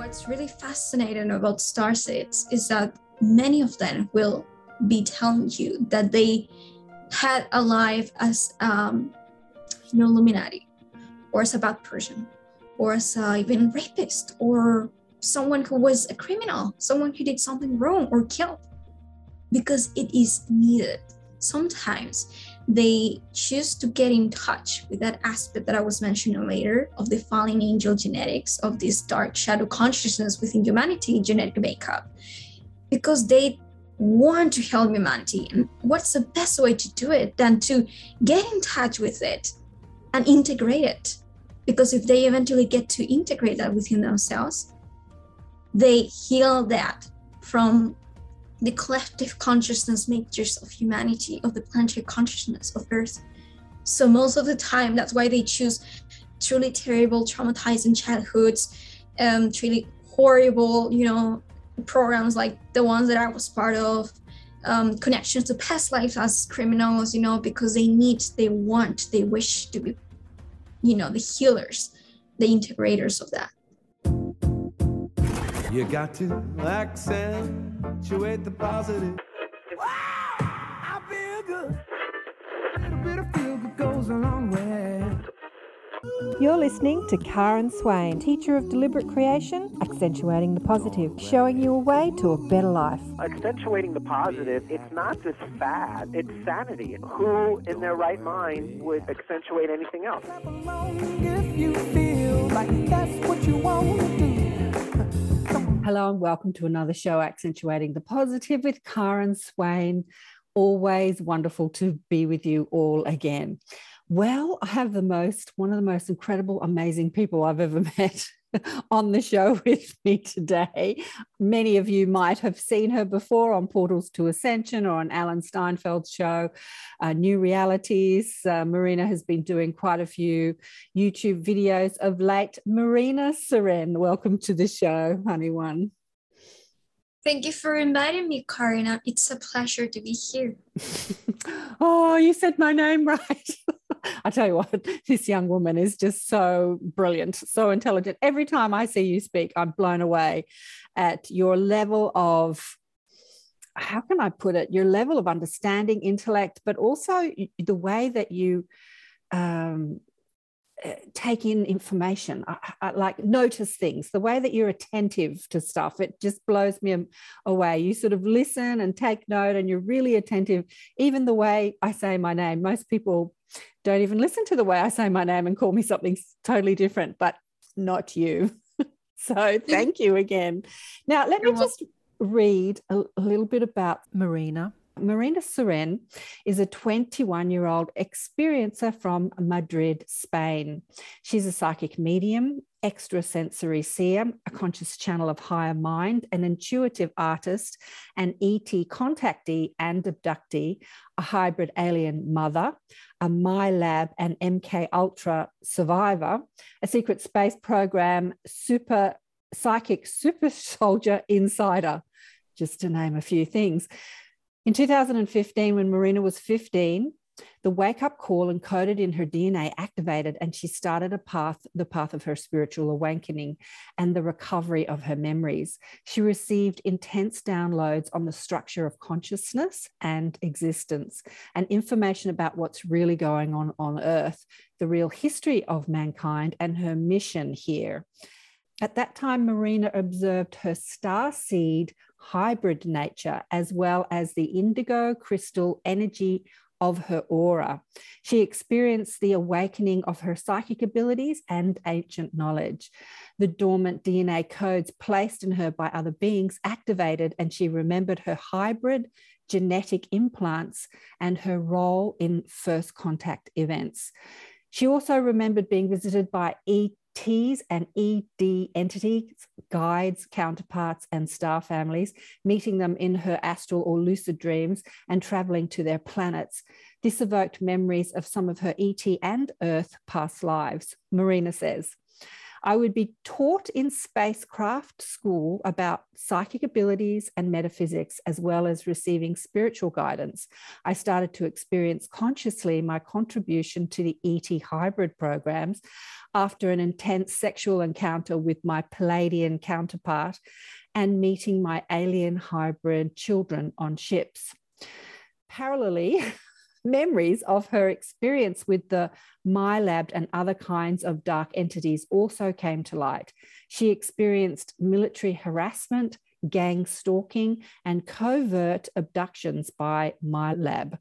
what's really fascinating about starseeds is that many of them will be telling you that they had a life as um, know Illuminati, or as a bad person, or as a, even rapist, or someone who was a criminal, someone who did something wrong or killed, because it is needed. Sometimes they choose to get in touch with that aspect that I was mentioning later of the fallen angel genetics, of this dark shadow consciousness within humanity genetic makeup, because they want to help humanity. And what's the best way to do it than to get in touch with it and integrate it? Because if they eventually get to integrate that within themselves, they heal that from the collective consciousness makers of humanity, of the planetary consciousness of Earth. So most of the time, that's why they choose truly terrible, traumatizing childhoods, um, truly horrible, you know, programs like the ones that I was part of, um, connections to past lives as criminals, you know, because they need, they want, they wish to be, you know, the healers, the integrators of that. You got to accentuate the positive. Wow, I feel good. A little bit of feel good goes a long way. You're listening to Karen Swain, teacher of deliberate creation, accentuating the positive, showing you a way to a better life. Accentuating the positive, it's not just fad, it's sanity. Who in their right mind would accentuate anything else? Mm. Hello and welcome to another show, Accentuating the Positive with Karen Swain. Always wonderful to be with you all again. Well, I have the most, one of the most incredible, amazing people I've ever met on the show with me today. Many of you might have seen her before on Portals to Ascension or on Alan Steinfeld's show, uh, New Realities. Uh, Marina has been doing quite a few YouTube videos of late. Marina Seren, welcome to the show, honey one. Thank you for inviting me, Karina. It's a pleasure to be here. oh, you said my name right. I tell you what, this young woman is just so brilliant, so intelligent. Every time I see you speak, I'm blown away at your level of how can I put it? Your level of understanding, intellect, but also the way that you um, Uh, take in information I, I, like notice things. The way that you're attentive to stuff it just blows me away. You sort of listen and take note and you're really attentive. Even the way i say my name most people don't even listen to the way i say my name and call me something totally different but not you. So thank you again. Now let me just read a, a little bit about marina Marina Seren is a 21 year old experiencer from Madrid, Spain. She's a psychic medium, extrasensory seer, a conscious channel of higher mind, an intuitive artist, an ET contactee and abductee, a hybrid alien mother, a MILAB and MK Ultra survivor, a secret space program super psychic super soldier insider, just to name a few things. In 2015, when Marina was 15, the wake up call encoded in her DNA activated, and she started a path, the path of her spiritual awakening and the recovery of her memories. She received intense downloads on the structure of consciousness and existence, and information about what's really going on on Earth, the real history of mankind, and her mission here. At that time, Marina observed her star seed hybrid nature, as well as the indigo crystal energy of her aura. She experienced the awakening of her psychic abilities and ancient knowledge. The dormant DNA codes placed in her by other beings activated, and she remembered her hybrid genetic implants and her role in first contact events. She also remembered being visited by ET T's and ED entities, guides, counterparts, and star families, meeting them in her astral or lucid dreams and traveling to their planets. This evoked memories of some of her ET and Earth past lives. Marina says, I would be taught in spacecraft school about psychic abilities and metaphysics, as well as receiving spiritual guidance. I started to experience consciously my contribution to the ET hybrid programs after an intense sexual encounter with my Pleiadian counterpart and meeting my alien hybrid children on ships. Parallelly, memories of her experience with the MILAB and other kinds of dark entities also came to light. She experienced military harassment, gang stalking, and covert abductions by MILAB.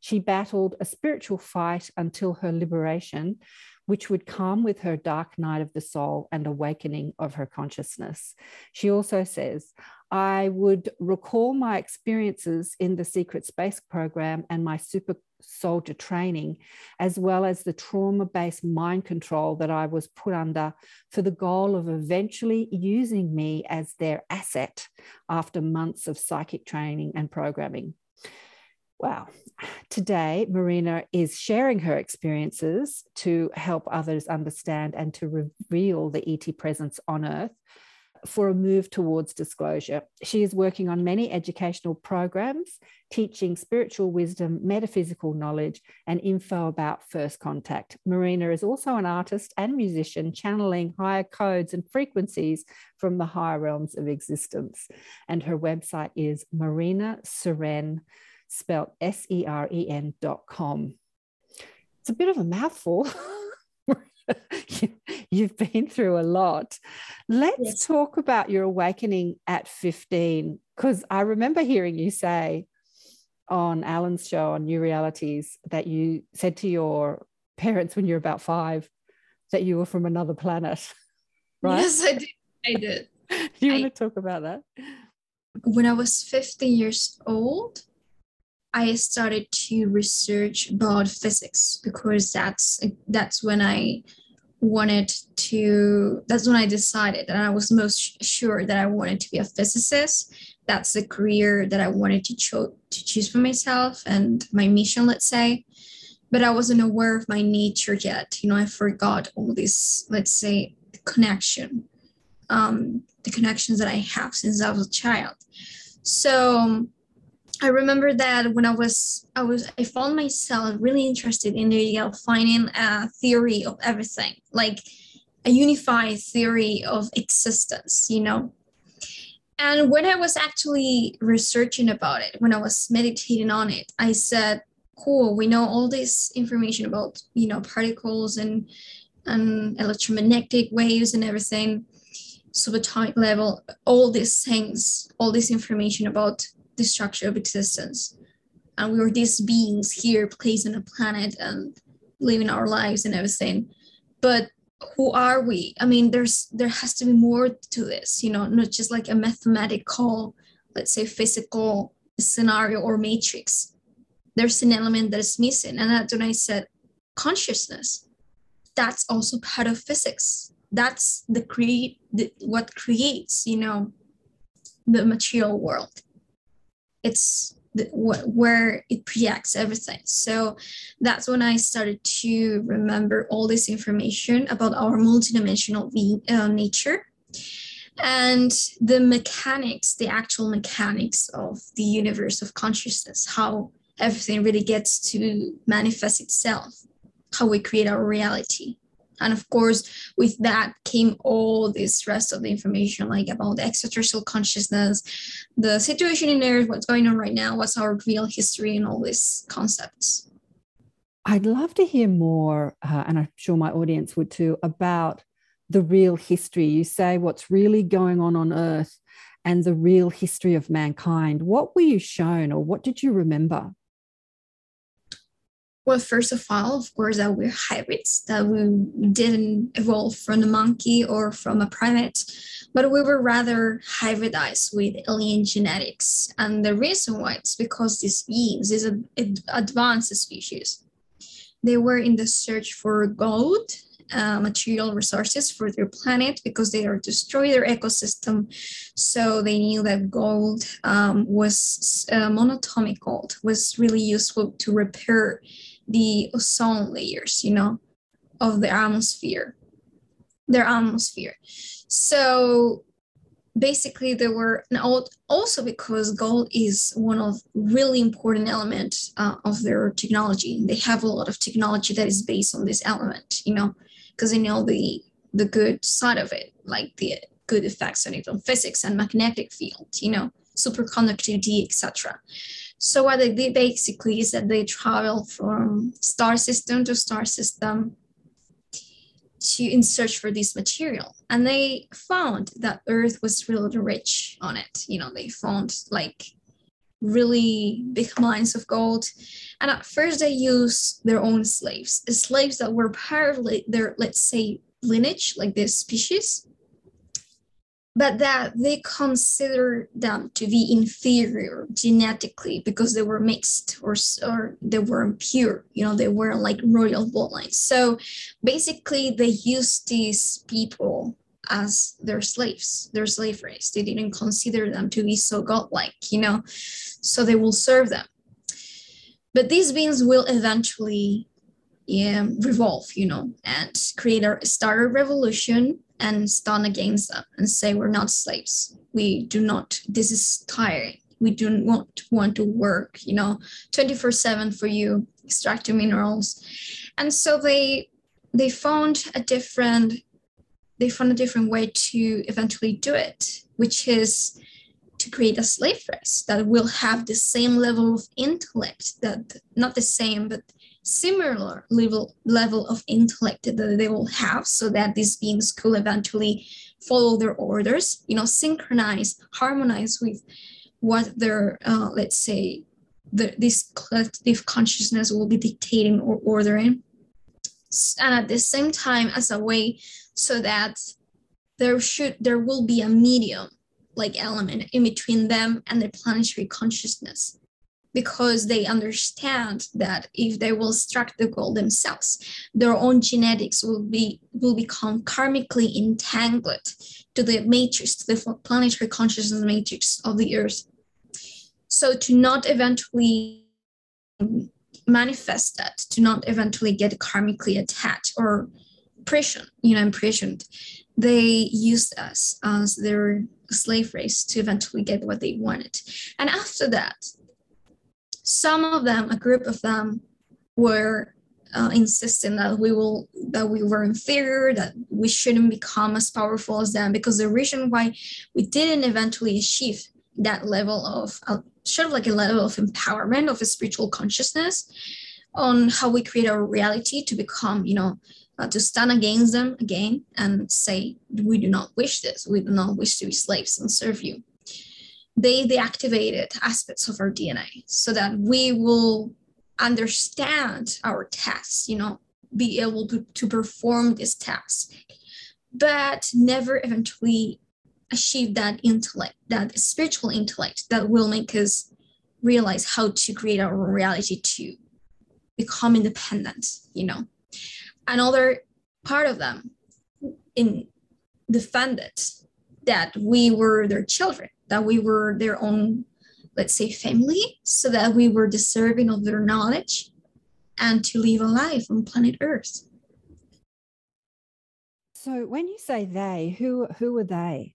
She battled a spiritual fight until her liberation, which would come with her dark night of the soul and awakening of her consciousness. She also says, I would recall my experiences in the secret space program and my super soldier training, as well as the trauma based mind control that I was put under for the goal of eventually using me as their asset after months of psychic training and programming. Wow. Today, Marina is sharing her experiences to help others understand and to reveal the ET presence on Earth for a move towards disclosure. She is working on many educational programs, teaching spiritual wisdom, metaphysical knowledge, and info about first contact. Marina is also an artist and musician, channeling higher codes and frequencies from the higher realms of existence. And her website is Marina Seren, spelled S E R E N dot com. It's a bit of a mouthful. You've been through a lot. Let's yes. talk about your awakening at 15, because I remember hearing you say on Alan's show on New Realities that you said to your parents when you were about five that you were from another planet, right? Yes, I did. I did. Do you I, want to talk about that? When I was 15 years old, I started to research about physics because that's that's when I wanted to that's when I decided that I was most sure that I wanted to be a physicist. That's the career that I wanted to, cho- to choose for myself and my mission, let's say. But I wasn't aware of my nature yet. You know, I forgot all this, let's say, connection, um, the connections that I have since I was a child. So I remember that when I was I was I found myself really interested in the you know, finding a theory of everything, like a unified theory of existence, you know. And when I was actually researching about it, when I was meditating on it, I said, "Cool, we know all this information about you know particles and and electromagnetic waves and everything, subatomic level, all these things, all this information about the structure of existence. And we were these beings here placed on a planet and living our lives and everything. But who are we? I mean, there's there has to be more to this, you know, not just like a mathematical, let's say physical scenario or matrix. There's an element that is missing. And that's when I said consciousness. That's also part of physics. That's the create the, what creates, you know, the material world it's the, wh- where it projects everything. So that's when I started to remember all this information about our multidimensional uh, nature and the mechanics, the actual mechanics of the universe of consciousness, how everything really gets to manifest itself, how we create our reality and of course with that came all this rest of the information like about the extraterrestrial consciousness the situation in earth what's going on right now what's our real history and all these concepts. I'd love to hear more uh, and i'm sure my audience would too about the real history. You say what's really going on on earth and the real history of mankind. What were you shown or what did you remember well, first of all, of course, that we're hybrids, that we didn't evolve from a monkey or from a primate, but we were rather hybridized with alien genetics. And the reason why it's because these beings, these advanced species, they were in the search for gold, uh, material resources for their planet because they are destroy their ecosystem. So they knew that gold um, was uh, monatomic gold was really useful to repair the ozone layers, you know, of the atmosphere. their atmosphere. So basically there were also because gold is one of really important element uh, of their technology they have a lot of technology that is based on this element you know because they know the the good side of it like the good effects on it on physics and magnetic field you know superconductivity etc so what they did basically is that they travel from star system to star system to in search for this material. And they found that earth was really rich on it. You know they found like really big mines of gold. And at first they used their own slaves slaves that were part of their let's say lineage like this species but that they consider them to be inferior genetically because they were mixed or, or they were impure you know they weren't like royal bloodlines. So basically they used these people as their slaves their slave race. They didn't consider them to be so godlike you know so they will serve them. But these beings will eventually yeah, revolve you know and create a start a revolution and stand against them and say we're not slaves. We do not this is tiring. We do not want to work you know 24 7 for you extracting minerals. And so they they found a different they found a different way to eventually do it which is to create a slave race that will have the same level of intellect that not the same but similar level, level of intellect that they will have so that these beings could eventually follow their orders, you know, synchronize, harmonize with what their, uh, let's say, the, this collective consciousness will be dictating or ordering. And at the same time, as a way so that there should there will be a medium like element in between them and the planetary consciousness because they understand that if they will strike the goal themselves, their own genetics will be will become karmically entangled to the matrix, to the planetary consciousness matrix of the earth. So to not eventually manifest that, to not eventually get karmically attached or prison, you know, imprisoned, they used us as their slave race to eventually get what they wanted. And after that, some of them, a group of them, were uh, insisting that we will that we were inferior, that we shouldn't become as powerful as them, because the reason why we didn't eventually achieve that level of uh, sort of like a level of empowerment of a spiritual consciousness on how we create our reality to become, you know, uh, to stand against them again and say, we do not wish this, we do not wish to be slaves and serve you they deactivated aspects of our DNA so that we will understand our tasks, you know, be able to, to perform this task, but never eventually achieve that intellect, that spiritual intellect that will make us realize how to create our reality to become independent, you know. Another part of them in defended that we were their children that we were their own, let's say, family, so that we were deserving of their knowledge and to live a life on planet Earth. So when you say they, who who are they?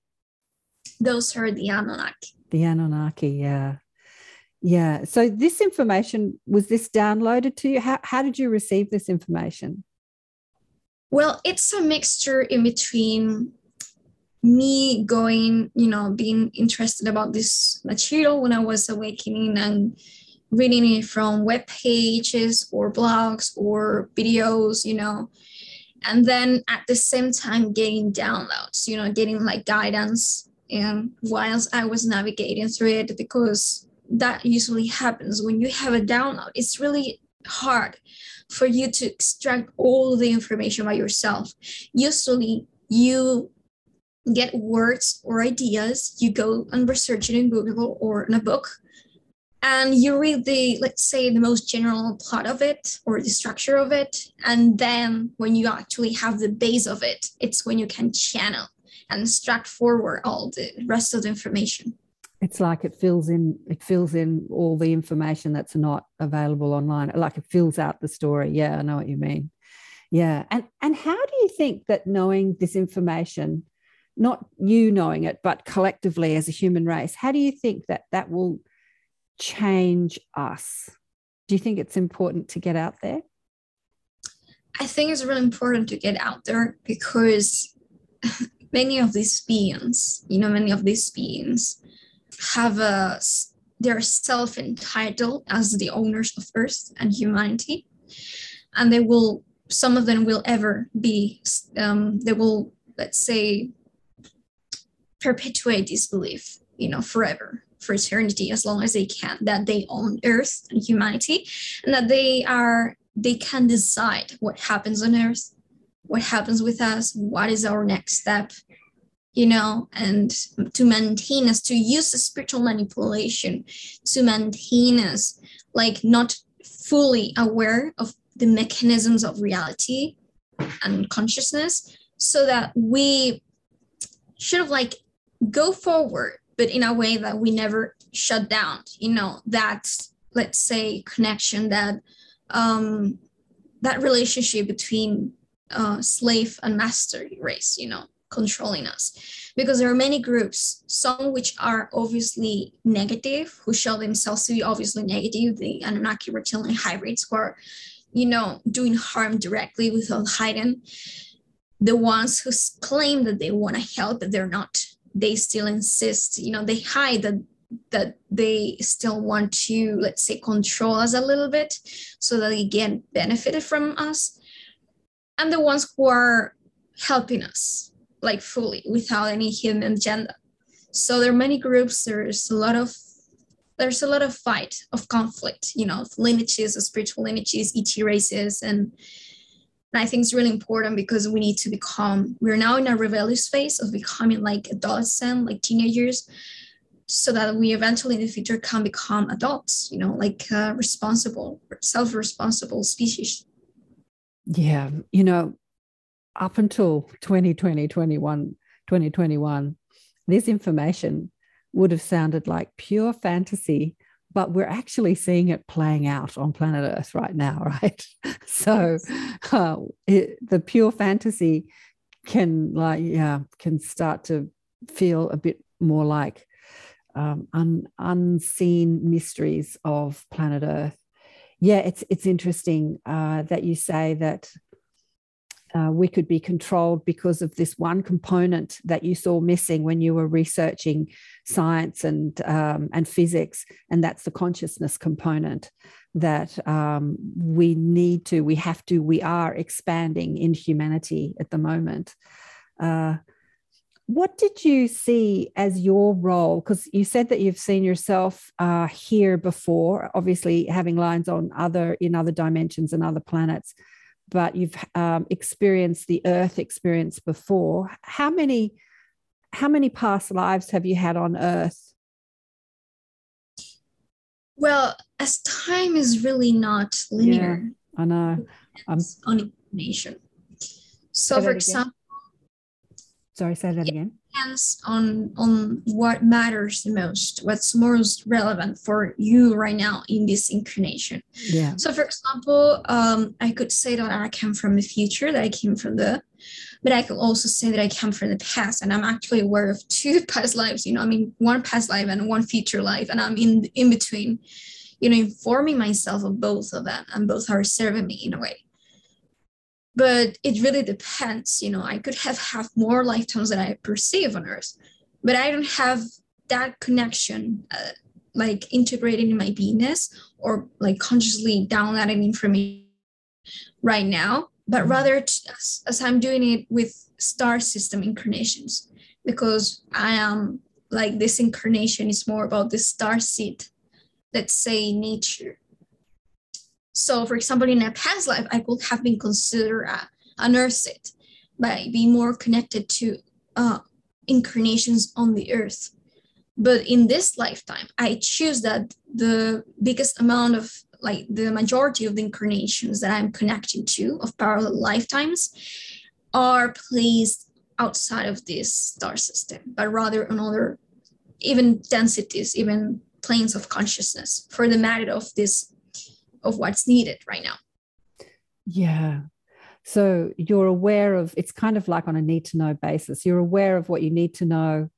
Those are the Anunnaki. The Anunnaki, yeah. Yeah. So this information was this downloaded to you? How, how did you receive this information? Well, it's a mixture in between me going, you know, being interested about this material when I was awakening and reading it from web pages or blogs or videos, you know, and then at the same time getting downloads, you know, getting like guidance and whilst I was navigating through it because that usually happens when you have a download. It's really hard for you to extract all the information by yourself. Usually you get words or ideas, you go and research it in Google or in a book, and you read the, let's say, the most general plot of it or the structure of it. And then when you actually have the base of it, it's when you can channel and extract forward all the rest of the information. It's like it fills in it fills in all the information that's not available online. Like it fills out the story. Yeah, I know what you mean. yeah and and how do you think that knowing this information not you knowing it but collectively as a human race how do you think that that will change us? Do you think it's important to get out there? I think it's really important to get out there because many of these beings you know many of these beings have a they're self-entitled as the owners of earth and humanity. And they will some of them will ever be um, they will let's say perpetuate this belief you know forever for eternity as long as they can that they own earth and humanity and that they are they can decide what happens on earth what happens with us what is our next step you know and to maintain us to use the spiritual manipulation to maintain us like not fully aware of the mechanisms of reality and consciousness so that we should have like go forward but in a way that we never shut down you know that let's say connection that um that relationship between uh, slave and master race you know controlling us. Because there are many groups some which are obviously negative who show themselves to be obviously negative the anunnaki reptilian hybrids who are you know doing harm directly without hiding. The ones who claim that they want to help but they're not they still insist you know they hide that that they still want to let's say control us a little bit so that they get benefited from us. And the ones who are helping us like fully without any hidden agenda. So there are many groups there's a lot of there's a lot of fight of conflict you know lineages spiritual lineages et races and and I think it's really important because we need to become, we're now in a rebellious phase of becoming like adolescent, like teenagers, so that we eventually in the future can become adults, you know, like uh, responsible, self responsible species. Yeah. You know, up until 2020, 21, 2021, this information would have sounded like pure fantasy but we're actually seeing it playing out on planet Earth right now, right? so uh, it, the pure fantasy can like yeah can start to feel a bit more like um, un, unseen mysteries of planet Earth. Yeah, it's it's interesting uh, that you say that uh, we could be controlled because of this one component that you saw missing when you were researching science and um, and physics, and that's the consciousness component that um, we need to, we have to, we are expanding in humanity at the moment. Uh, what did you see as your role? Because you said that you've seen yourself uh, here before, obviously having lines on other in other dimensions and other planets but you've um, experienced the earth experience before. How many how many past lives have you had on earth? Well as time is really not linear yeah, i know. I'm on information so for example sorry say that again depends on on what matters the most what's most relevant for you right now in this incarnation. Yeah. So for example um i could say that i came from the future that i came from the but i could also say that i came from the past and i'm actually aware of two past lives you know i mean one past life and one future life and i'm in in between you know informing myself of both of them and both are serving me in a way but it really depends you know i could have have more lifetimes than i perceive on earth but i don't have that connection uh, like integrated in my beingness or like consciously downloading information right now but mm-hmm. rather as, as i'm doing it with star system incarnations because i am like this incarnation is more about the star seed let's say nature so, for example, in a past life, I could have been considered a, a nurse by being more connected to uh, incarnations on the earth. But in this lifetime, I choose that the biggest amount of like the majority of the incarnations that I'm connecting to of parallel lifetimes are placed outside of this star system, but rather on other even densities, even planes of consciousness for the matter of this of what's needed right now. Yeah. So you're aware of it's kind of like on a need to know basis. You're aware of what you need to know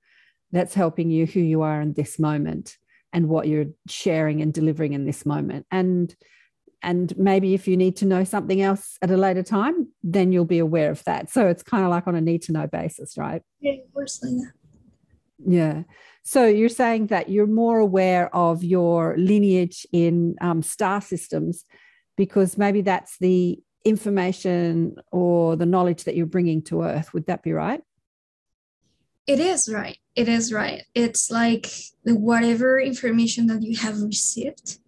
that's helping you who you are in this moment and what you're sharing and delivering in this moment. And and maybe if you need to know something else at a later time, then you'll be aware of that. So it's kind of like on a need to know basis, right? Yeah, Yeah. So you're saying that you're more aware of your lineage in um, star systems because maybe that's the information or the knowledge that you're bringing to Earth. Would that be right? It is right. It is right. It's like whatever information that you have received,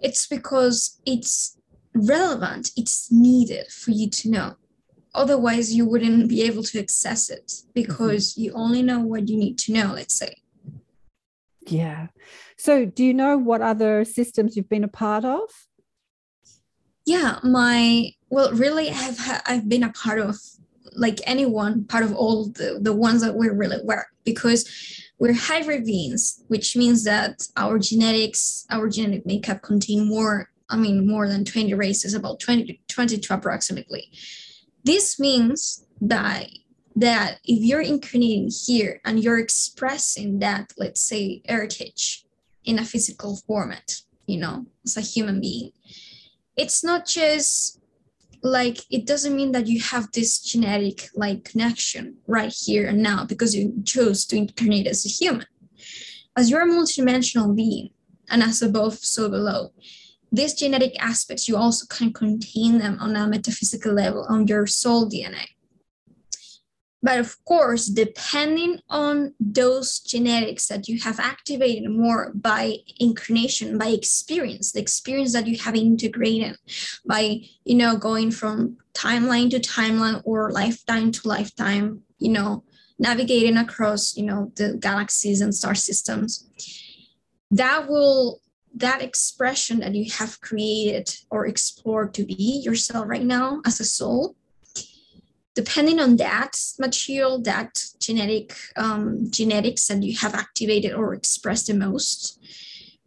it's because it's relevant, it's needed for you to know. Otherwise, you wouldn't be able to access it because mm-hmm. you only know what you need to know, let's say. Yeah. So, do you know what other systems you've been a part of? Yeah, my well, really, I've I've been a part of like anyone, part of all the the ones that we really were because we're hybrid beings, which means that our genetics, our genetic makeup contain more. I mean, more than 20 races, about 20 22 approximately. This means that that if you're incarnating here and you're expressing that, let's say, heritage in a physical format, you know, as a human being, it's not just like it doesn't mean that you have this genetic like connection right here and now because you chose to incarnate as a human. As you're a multidimensional being and as above, so below, these genetic aspects, you also can contain them on a metaphysical level on your soul DNA. But of course, depending on those genetics that you have activated more by incarnation, by experience, the experience that you have integrated by, you know, going from timeline to timeline or lifetime to lifetime, you know, navigating across, you know, the galaxies and star systems, that will that expression that you have created or explored to be yourself right now as a soul depending on that material, that genetic um, genetics that you have activated or expressed the most,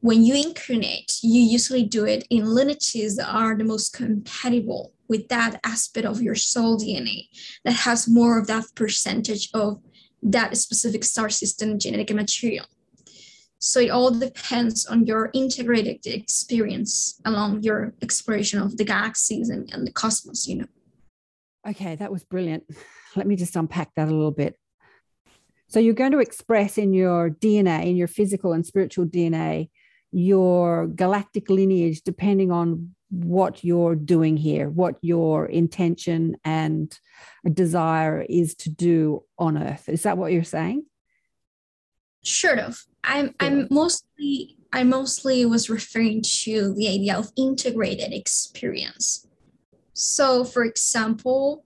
when you incarnate, you usually do it in lineages that are the most compatible with that aspect of your soul DNA that has more of that percentage of that specific star system genetic material. So it all depends on your integrated experience along your exploration of the galaxies and, and the cosmos, you know. Okay, that was brilliant. Let me just unpack that a little bit. So you're going to express in your DNA, in your physical and spiritual DNA, your galactic lineage, depending on what you're doing here, what your intention and desire is to do on Earth. Is that what you're saying? Sort of. I'm I'm mostly I mostly was referring to the idea of integrated experience. So, for example,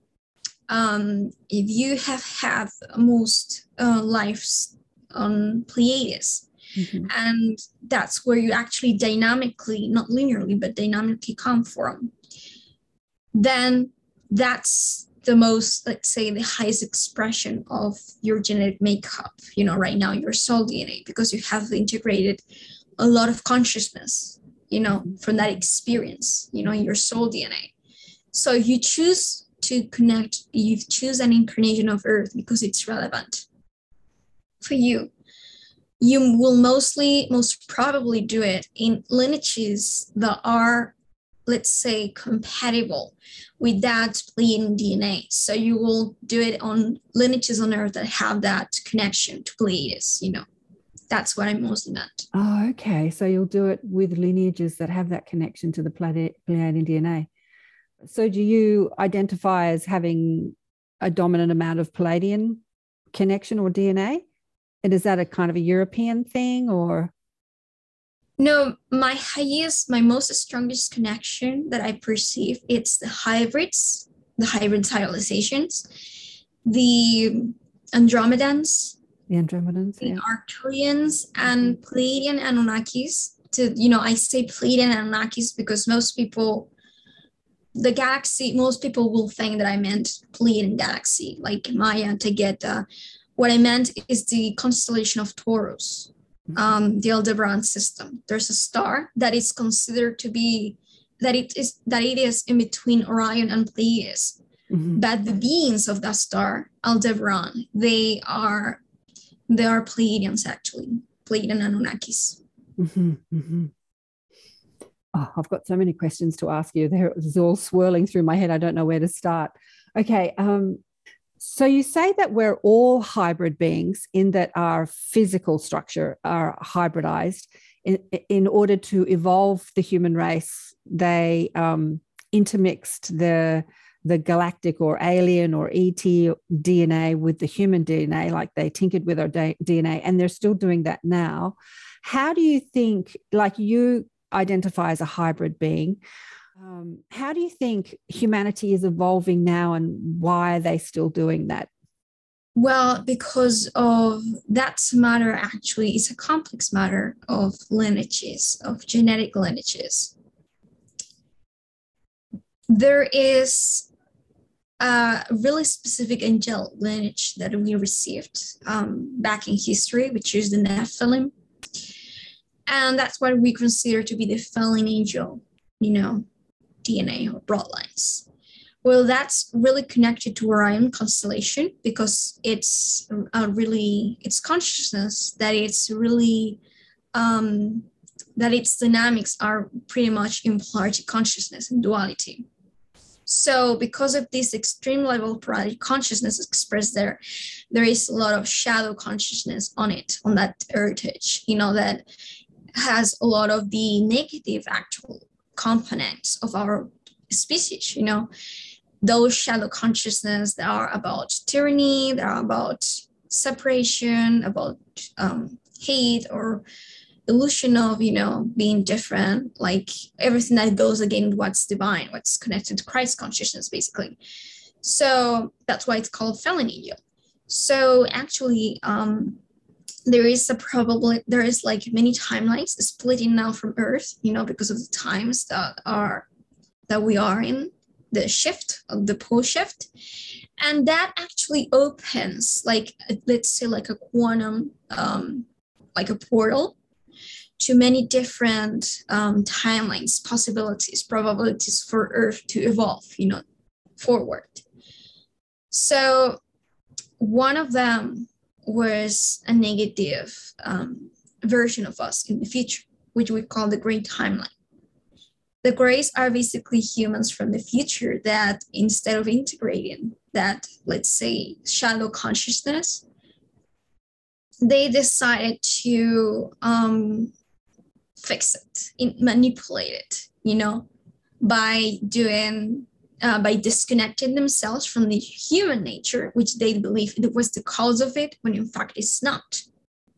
um, if you have had most uh, lives on Pleiades, mm-hmm. and that's where you actually dynamically, not linearly, but dynamically come from, then that's the most, let's say, the highest expression of your genetic makeup, you know, right now, your soul DNA, because you have integrated a lot of consciousness, you know, mm-hmm. from that experience, you know, in your soul DNA. So you choose to connect, you choose an incarnation of Earth because it's relevant for you. You will mostly, most probably do it in lineages that are, let's say, compatible with that Pleiadian DNA. So you will do it on lineages on Earth that have that connection to Pleiades, you know. That's what I mostly meant. Oh, okay. So you'll do it with lineages that have that connection to the Pleiadian DNA. So, do you identify as having a dominant amount of Pleiadian connection or DNA? And is that a kind of a European thing or? No, my highest, my most strongest connection that I perceive it's the hybrids, the hybrid civilizations, the Andromedans, the Andromedans, the yeah. Arcturians, and Pleiadian Anunnakis. To you know, I say Pleiadian Anunnakis because most people the galaxy, most people will think that I meant Pleiadian galaxy, like Maia, Taygeta. What I meant is the constellation of Taurus, mm-hmm. um, the Aldebaran system. There's a star that is considered to be that it is that it is in between Orion and Pleiades. Mm-hmm. But the beings of that star, Aldebaran, they are they are Pleiadians actually, Pleiadian Anunnakis. Mm-hmm, mm-hmm. Oh, I've got so many questions to ask you. They're all swirling through my head. I don't know where to start. Okay. Um, so you say that we're all hybrid beings in that our physical structure are hybridized in, in order to evolve the human race. They um, intermixed the the galactic or alien or ET DNA with the human DNA, like they tinkered with our DNA, and they're still doing that now. How do you think, like you identify as a hybrid being, um, how do you think humanity is evolving now and why are they still doing that? Well, because of that's matter actually it's a complex matter of lineages, of genetic lineages. There is a really specific angel lineage that we received um, back in history, which is the Nephilim. And that's what we consider to be the fallen angel, you know, DNA or bloodlines. Well, that's really connected to Orion constellation because it's a really it's consciousness that it's really um, that its dynamics are pretty much in polarity consciousness and duality. So, because of this extreme level of polarity consciousness expressed there, there is a lot of shadow consciousness on it, on that heritage, you know, that has a lot of the negative actual components of our species, you know, those shadow consciousness that are about tyranny, that are about separation, about um, hate or illusion of, you know, being different, like everything that goes against what's divine, what's connected to Christ consciousness, basically. So that's why it's called fallen angel. So actually, um, there is a probably there is like many timelines splitting now from earth you know because of the times that are that we are in the shift of the pole shift. And that actually opens like let's say like a quantum um, like a portal to many different um, timelines possibilities probabilities for earth to evolve you know forward. So one of them was a negative um, version of us in the future, which we call the Grey Timeline. The Greys are basically humans from the future that instead of integrating that, let's say, shadow consciousness, they decided to um, fix it, manipulate it, you know, by doing uh, by disconnecting themselves from the human nature, which they believe it was the cause of it, when in fact it's not,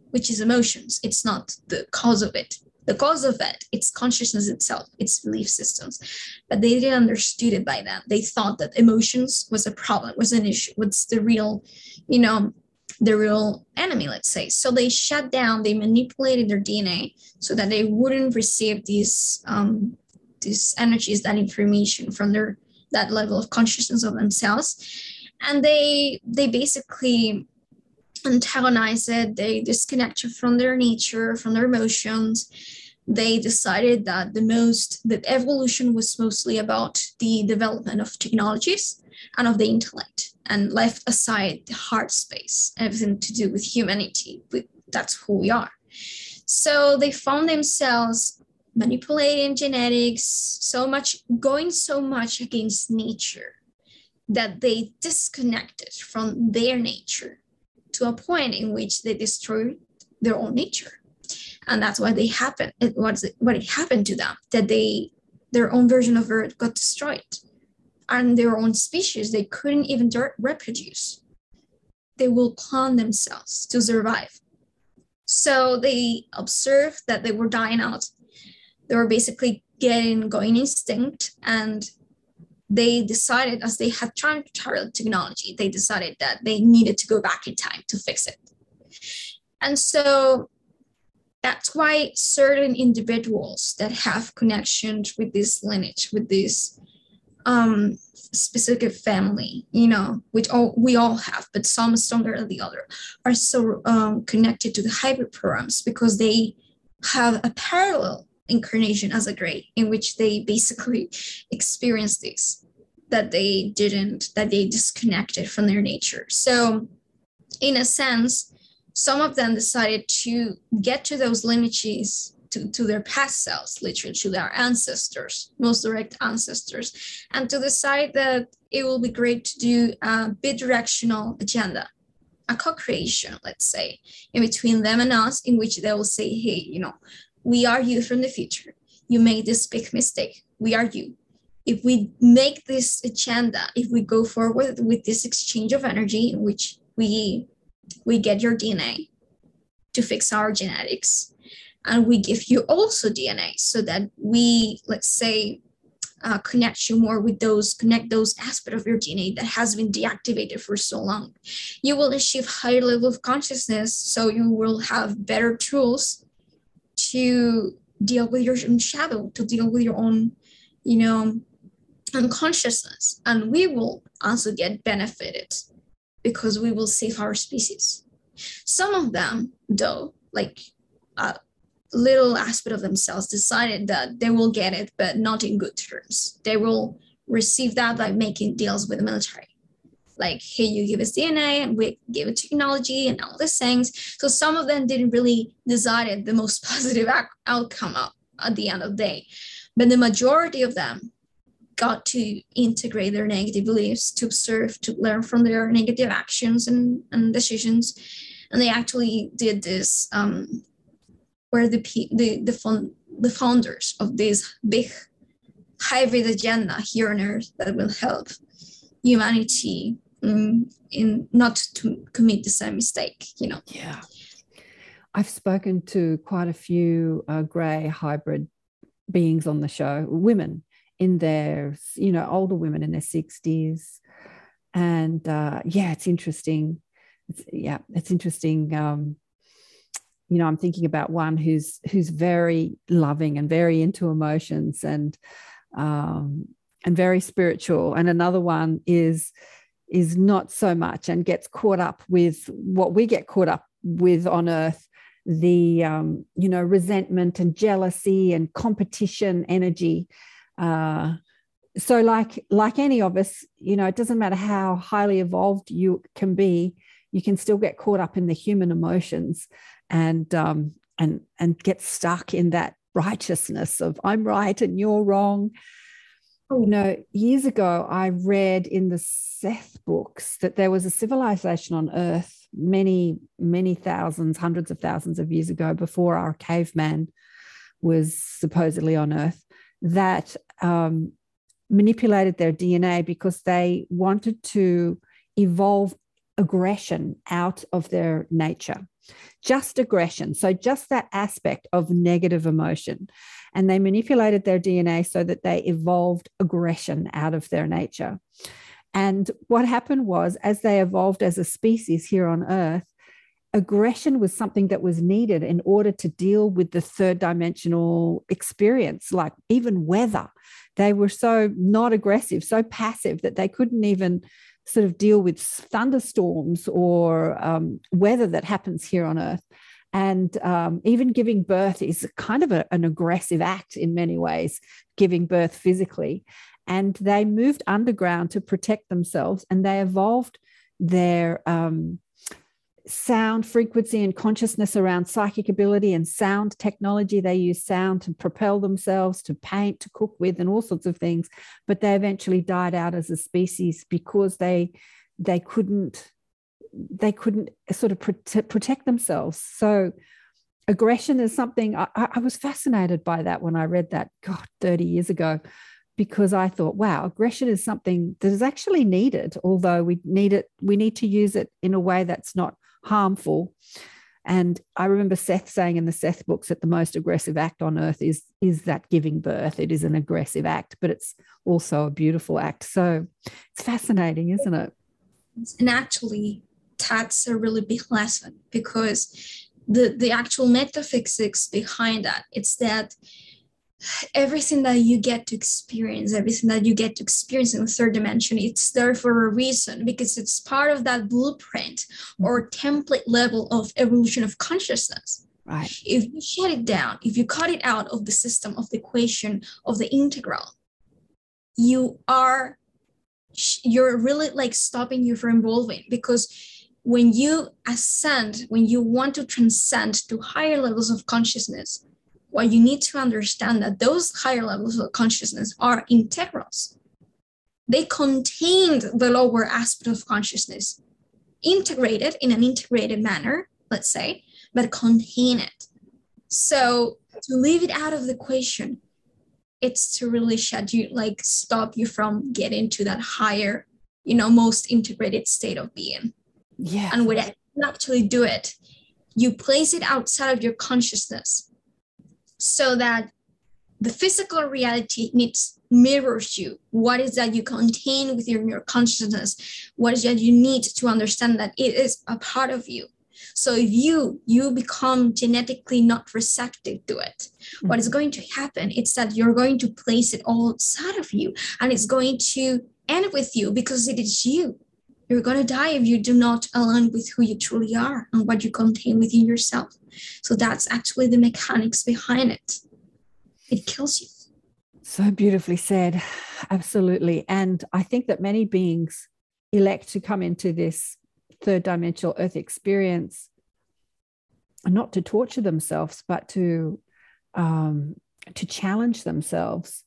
which is emotions. It's not the cause of it. The cause of it, it's consciousness itself, its belief systems. But they didn't understood it by then. They thought that emotions was a problem, was an issue, was the real, you know, the real enemy, let's say. So they shut down, they manipulated their DNA so that they wouldn't receive these um, these energies, that information from their that level of consciousness of themselves. And they they basically antagonize it. They disconnect from their nature from their emotions. They decided that the most that evolution was mostly about the development of technologies and of the intellect and left aside the heart space everything to do with humanity. That's who we are. So they found themselves manipulating genetics so much going so much against nature that they disconnected from their nature to a point in which they destroyed their own nature. And that's what they happened it was what it happened to them that they their own version of earth got destroyed. And their own species they couldn't even reproduce. They will clone themselves to survive. So they observed that they were dying out they were basically getting going instinct and they decided as they had tried to technology they decided that they needed to go back in time to fix it. And so that's why certain individuals that have connections with this lineage with this um, specific family you know which all we all have but some stronger than the other are so um, connected to the hybrid programs because they have a parallel incarnation as a grey in which they basically experience this that they didn't that they disconnected from their nature. So in a sense some of them decided to get to those lineages to, to their past selves, literally to their ancestors, most direct ancestors, and to decide that it will be great to do a bidirectional agenda, a co-creation, let's say, in between them and us, in which they will say, hey, you know, we are you from the future. You made this big mistake. We are you. If we make this agenda, if we go forward with this exchange of energy in which we we get your DNA to fix our genetics. And we give you also DNA so that we, let's say, uh, connect you more with those, connect those aspects of your DNA that has been deactivated for so long. You will achieve higher level of consciousness, so you will have better tools to deal with your own shadow, to deal with your own, you know, unconsciousness. And we will also get benefited because we will save our species. Some of them, though, like a little aspect of themselves, decided that they will get it, but not in good terms. They will receive that by making deals with the military. Like, hey, you give us DNA and we give it technology and all these things. So some of them didn't really decide the most positive outcome at the end of the day. But the majority of them got to integrate their negative beliefs to observe to learn from their negative actions and, and decisions and they actually did this um, where the the the, the founders of this big hybrid agenda here on earth that will help humanity in not to commit the same mistake you know yeah i've spoken to quite a few uh, gray hybrid beings on the show women in their, you know, older women in their 60s. And uh, yeah, it's interesting. It's, yeah, it's interesting. Um, you know, I'm thinking about one who's who's very loving and very into emotions and um, and very spiritual, and another one is is not so much and gets caught up with what we get caught up with on earth the um, you know resentment and jealousy and competition energy uh, so like like any of us you know it doesn't matter how highly evolved you can be you can still get caught up in the human emotions and um, and and get stuck in that righteousness of i'm right and you're wrong you know years ago i read in the seth books that there was a civilization on earth many many thousands hundreds of thousands of years ago before our caveman was supposedly on earth that um, manipulated their DNA because they wanted to evolve aggression out of their nature. Just aggression. So, just that aspect of negative emotion. And they manipulated their DNA so that they evolved aggression out of their nature. And what happened was, as they evolved as a species here on Earth, aggression was something that was needed in order to deal with the third dimensional experience, like even weather. They were so not aggressive, so passive that they couldn't even sort of deal with thunderstorms or um, weather that happens here on Earth. And um, even giving birth is kind of a, an aggressive act in many ways, giving birth physically. And they moved underground to protect themselves and they evolved their um, sound frequency and consciousness around psychic ability and sound technology. They use sound to propel themselves, to paint, to cook with, and all sorts of things. But they eventually died out as a species because they they couldn't they couldn't sort of prote- protect themselves. So aggression is something I, I was fascinated by that when I read that God 30 years ago because I thought, wow, aggression is something that is actually needed, although we need it, we need to use it in a way that's not harmful. And I remember Seth saying in the Seth books that the most aggressive act on earth is, is that giving birth. It is an aggressive act, but it's also a beautiful act. So it's fascinating, isn't it? And actually, that's a really big lesson because the, the actual metaphysics behind that, it's that everything that you get to experience, everything that you get to experience in the third dimension, it's there for a reason because it's part of that blueprint or mm-hmm. template level of evolution of consciousness. Right. If you shut it down, if you cut it out of the system of the equation of the integral, you are you're really like stopping you from evolving because when you ascend, when you want to transcend to higher levels of consciousness, what you need to understand that those higher levels of consciousness are integrals. They contain the lower aspect of consciousness, integrated in an integrated manner, let's say, but contain it. So to leave it out of the equation, it's to really shut you, like stop you from getting to that higher, you know, most integrated state of being. Yeah. And when you actually do it, you place it outside of your consciousness so that the physical reality needs mirrors you. What is that you contain within your consciousness? What is that you need to understand that it is a part of you? So if you you become genetically not receptive to it mm-hmm. what is going to happen? Is that you're going to place it all outside of you and it's going to end with you because it is you you're going to die if you do not align with who you truly are and what you contain within yourself. So that's actually the mechanics behind it. It kills you. So beautifully said. Absolutely. And i think that many beings elect to come into this third dimensional earth experience not to torture themselves but to um, to challenge themselves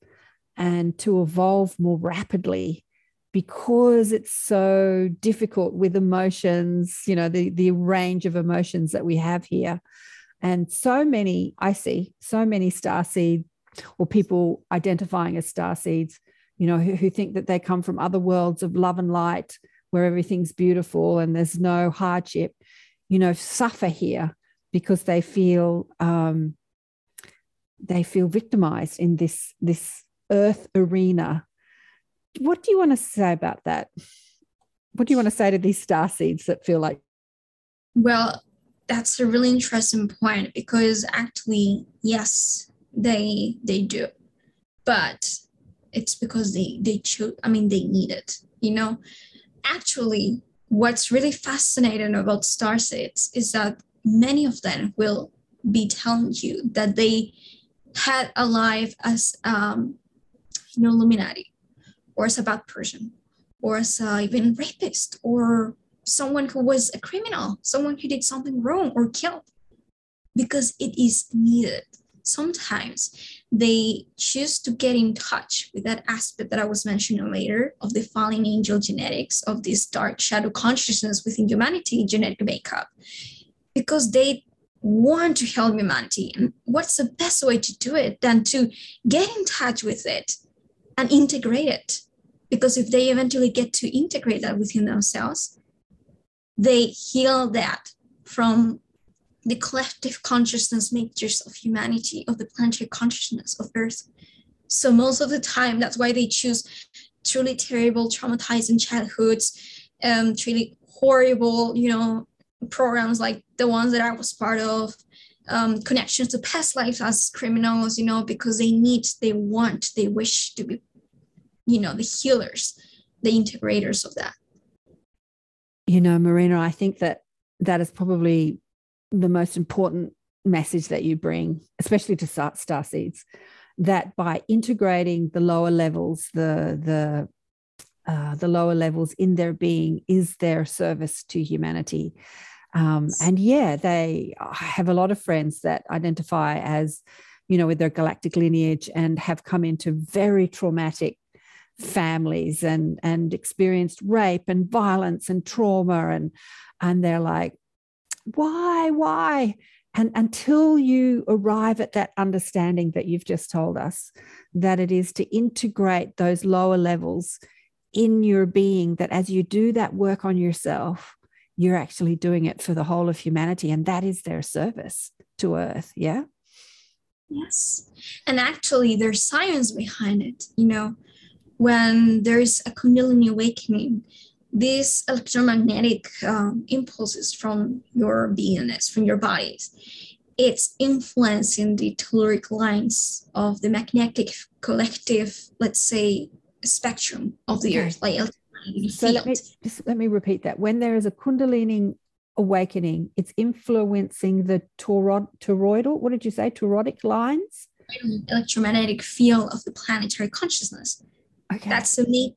and to evolve more rapidly because it's so difficult with emotions you know the the range of emotions that we have here and so many i see so many star seed or people identifying as star seeds you know who, who think that they come from other worlds of love and light where everything's beautiful and there's no hardship, you know, suffer here because they feel um, they feel victimized in this this earth arena. What do you want to say about that? What do you want to say to these star seeds that feel like? Well, that's a really interesting point because actually, yes, they they do, but it's because they they choose. I mean, they need it. You know, actually, what's really fascinating about star seeds is that many of them will be telling you that they had a life as um, you know Illuminati, or as a bad person, or as a, uh, even rapist, or someone who was a criminal, someone who did something wrong or killed, because it is needed sometimes they choose to get in touch with that aspect that I was mentioning later of the fallen angel genetics, of this dark shadow consciousness within humanity genetic makeup, because they want to help humanity. And what's the best way to do it than to get in touch with it and integrate it? Because if they eventually get to integrate that within themselves, they heal that from the collective consciousness makers of humanity, of the planetary consciousness of Earth. So most of the time, that's why they choose truly terrible, traumatizing childhoods, um, truly horrible, you know, programs like the ones that I was part of, um, connections to past lives as criminals, you know, because they need, they want, they wish to be, you know, the healers, the integrators of that. You know, Marina, I think that that is probably the most important message that you bring, especially to star, star seeds, that by integrating the lower levels, the the uh, the lower levels in their being is their service to humanity. Um, and yeah, they have a lot of friends that identify as, you know, with their galactic lineage and have come into very traumatic families and and experienced rape and violence and trauma and and they're like why, why? And until you arrive at that understanding that you've just told us, that it is to integrate those lower levels in your being, that as you do that work on yourself, you're actually doing it for the whole of humanity. And that is their service to Earth. Yeah. Yes. And actually, there's science behind it. You know, when there's a Kundalini awakening, these electromagnetic um, impulses from your beingness, from your bodies, it's influencing the telluric lines of the magnetic collective, let's say, spectrum of the earth, like so let me just let me repeat that. When there is a kundalini awakening, it's influencing the toroid, toroidal, what did you say, toroidic lines? Electromagnetic field of the planetary consciousness. Okay. That's the main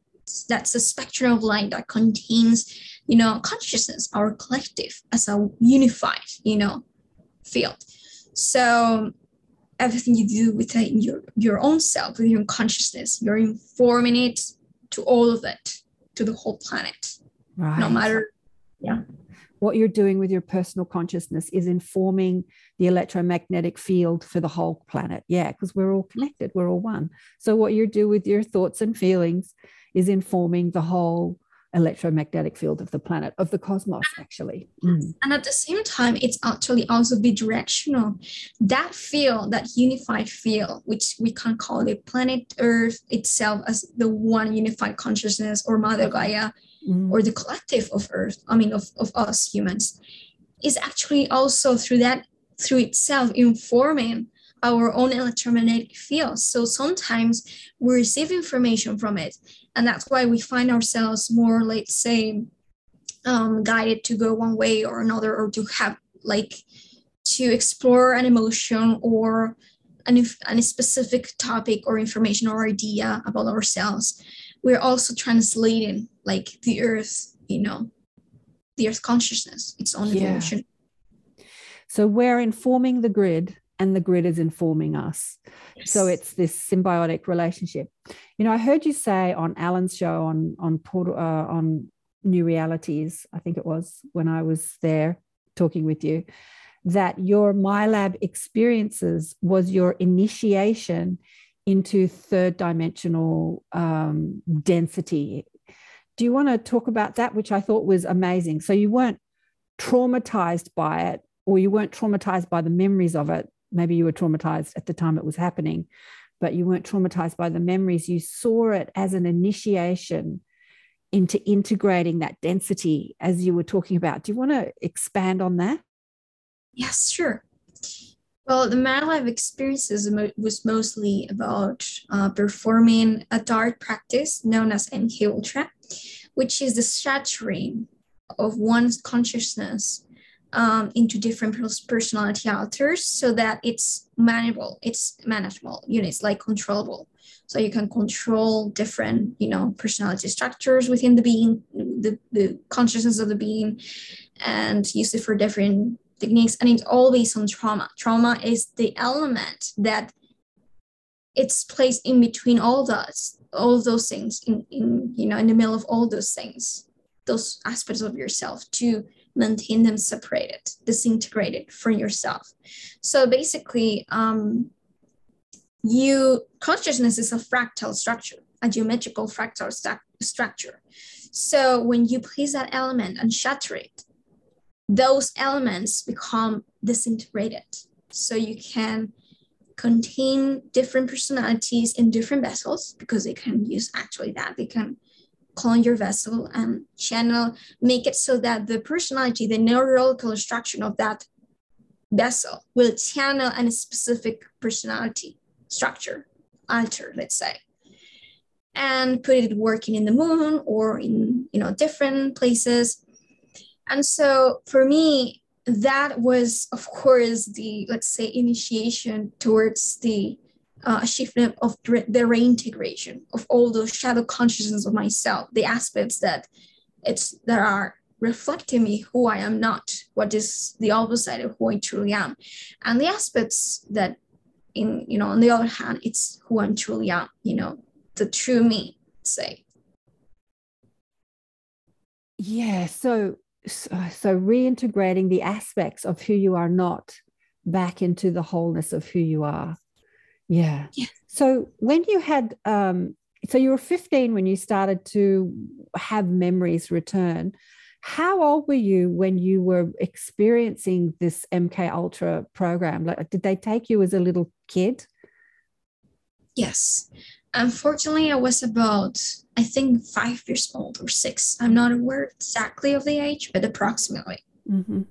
that's the spectrum of light that contains, you know, consciousness, our collective as a unified, you know, field. So everything you do within your your own self, with your consciousness, you're informing it to all of it, to the whole planet. Right. No matter, yeah what you're doing with your personal consciousness is informing the electromagnetic field for the whole planet. Yeah, because we're all connected, we're all one. So, what you do with your thoughts and feelings is informing the whole electromagnetic field of the planet, of the cosmos, actually. Mm. And at the same time, it's actually also bidirectional. That field, that unified field, which we can call the planet Earth itself as the one unified consciousness or Mother Gaia mm. or the collective of earth i mean of, of us humans is actually also through that through itself informing our own electromagnetic fields so sometimes we receive information from it and that's why we find ourselves more let's say um, guided to go one way or another or to have like to explore an emotion or an, an specific topic or information or idea about ourselves we're also translating like the earth you know the earth consciousness its own yeah. evolution so we're informing the grid and the grid is informing us yes. so it's this symbiotic relationship you know i heard you say on alan's show on on uh, on new realities i think it was when i was there talking with you that your MILAB experiences was your initiation into third dimensional um, density. Do you want to talk about that, which I thought was amazing? So you weren't traumatized by it, or you weren't traumatized by the memories of it. Maybe you were traumatized at the time it was happening, but you weren't traumatized by the memories. You saw it as an initiation into integrating that density as you were talking about. Do you want to expand on that? Yes, sure. Well, the MILAB experiences was mostly about uh, performing a dart practice known as MK Ultra, which is the shattering of one's consciousness um, into different personality alters so that it's manageable, it's manageable units like controllable. So you can control different, you know, personality structures within the being, the, the consciousness of the being, and use it for different techniques and it's based on trauma. Trauma is the element that it's placed in between all those all those things in, in you know in the middle of all those things those aspects of yourself to maintain them separated disintegrated from yourself. So basically um you consciousness is a fractal structure a geometrical fractal st- structure. So when you place that element and shatter it those elements become disintegrated. So you can contain different personalities in different vessels because they can use actually that. They can clone your vessel and channel, make it so that the personality, the neurological structure of that vessel will channel a specific personality structure, alter, let's say, and put it working in the moon or in you know different places and so for me, that was, of course, the, let's say, initiation towards the uh, achievement of the reintegration of all those shadow consciousness of myself, the aspects that it's that are reflecting me who I am not, what is the opposite of who I truly am, and the aspects that, in you know, on the other hand, it's who I'm truly am, you know, the true me, say. Yeah. So uh, so, reintegrating the aspects of who you are not back into the wholeness of who you are. Yeah, yeah. so when you had um so you were 15 when you started to have memories return. How old were you when you were experiencing this mk ultra program? Like did they take you as a little kid? Yes Unfortunately, I was about, I think, five years old or six. I'm not aware exactly of the age, but approximately. Mm-hmm.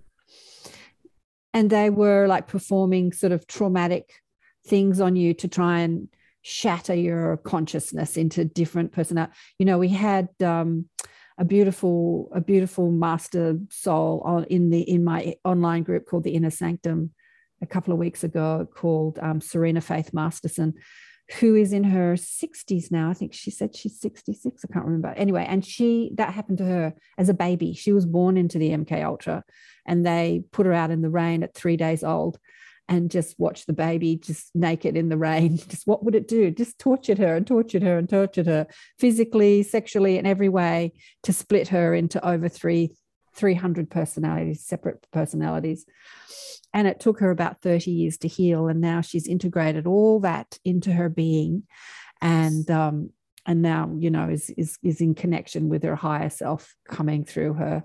And they were like performing sort of traumatic things on you to try and shatter your consciousness into different personality. You know, we had um, a beautiful, a beautiful master soul on in the in my online group called the Inner Sanctum a couple of weeks ago called um, Serena Faith Masterson who is in her 60s now. I think she said she's 66. I can't remember. Anyway, and she that happened to her as a baby. She was born into the MK Ultra and they put her out in the rain at three days old and just watch the baby just naked in the rain. Just what would it do? Just tortured her and tortured her and tortured her physically, sexually, in every way to split her into over three 300 personalities, separate personalities. And it took her about 30 years to heal. And now she's integrated all that into her being. And, um, and now, you know, is, is, is in connection with her higher self coming through her.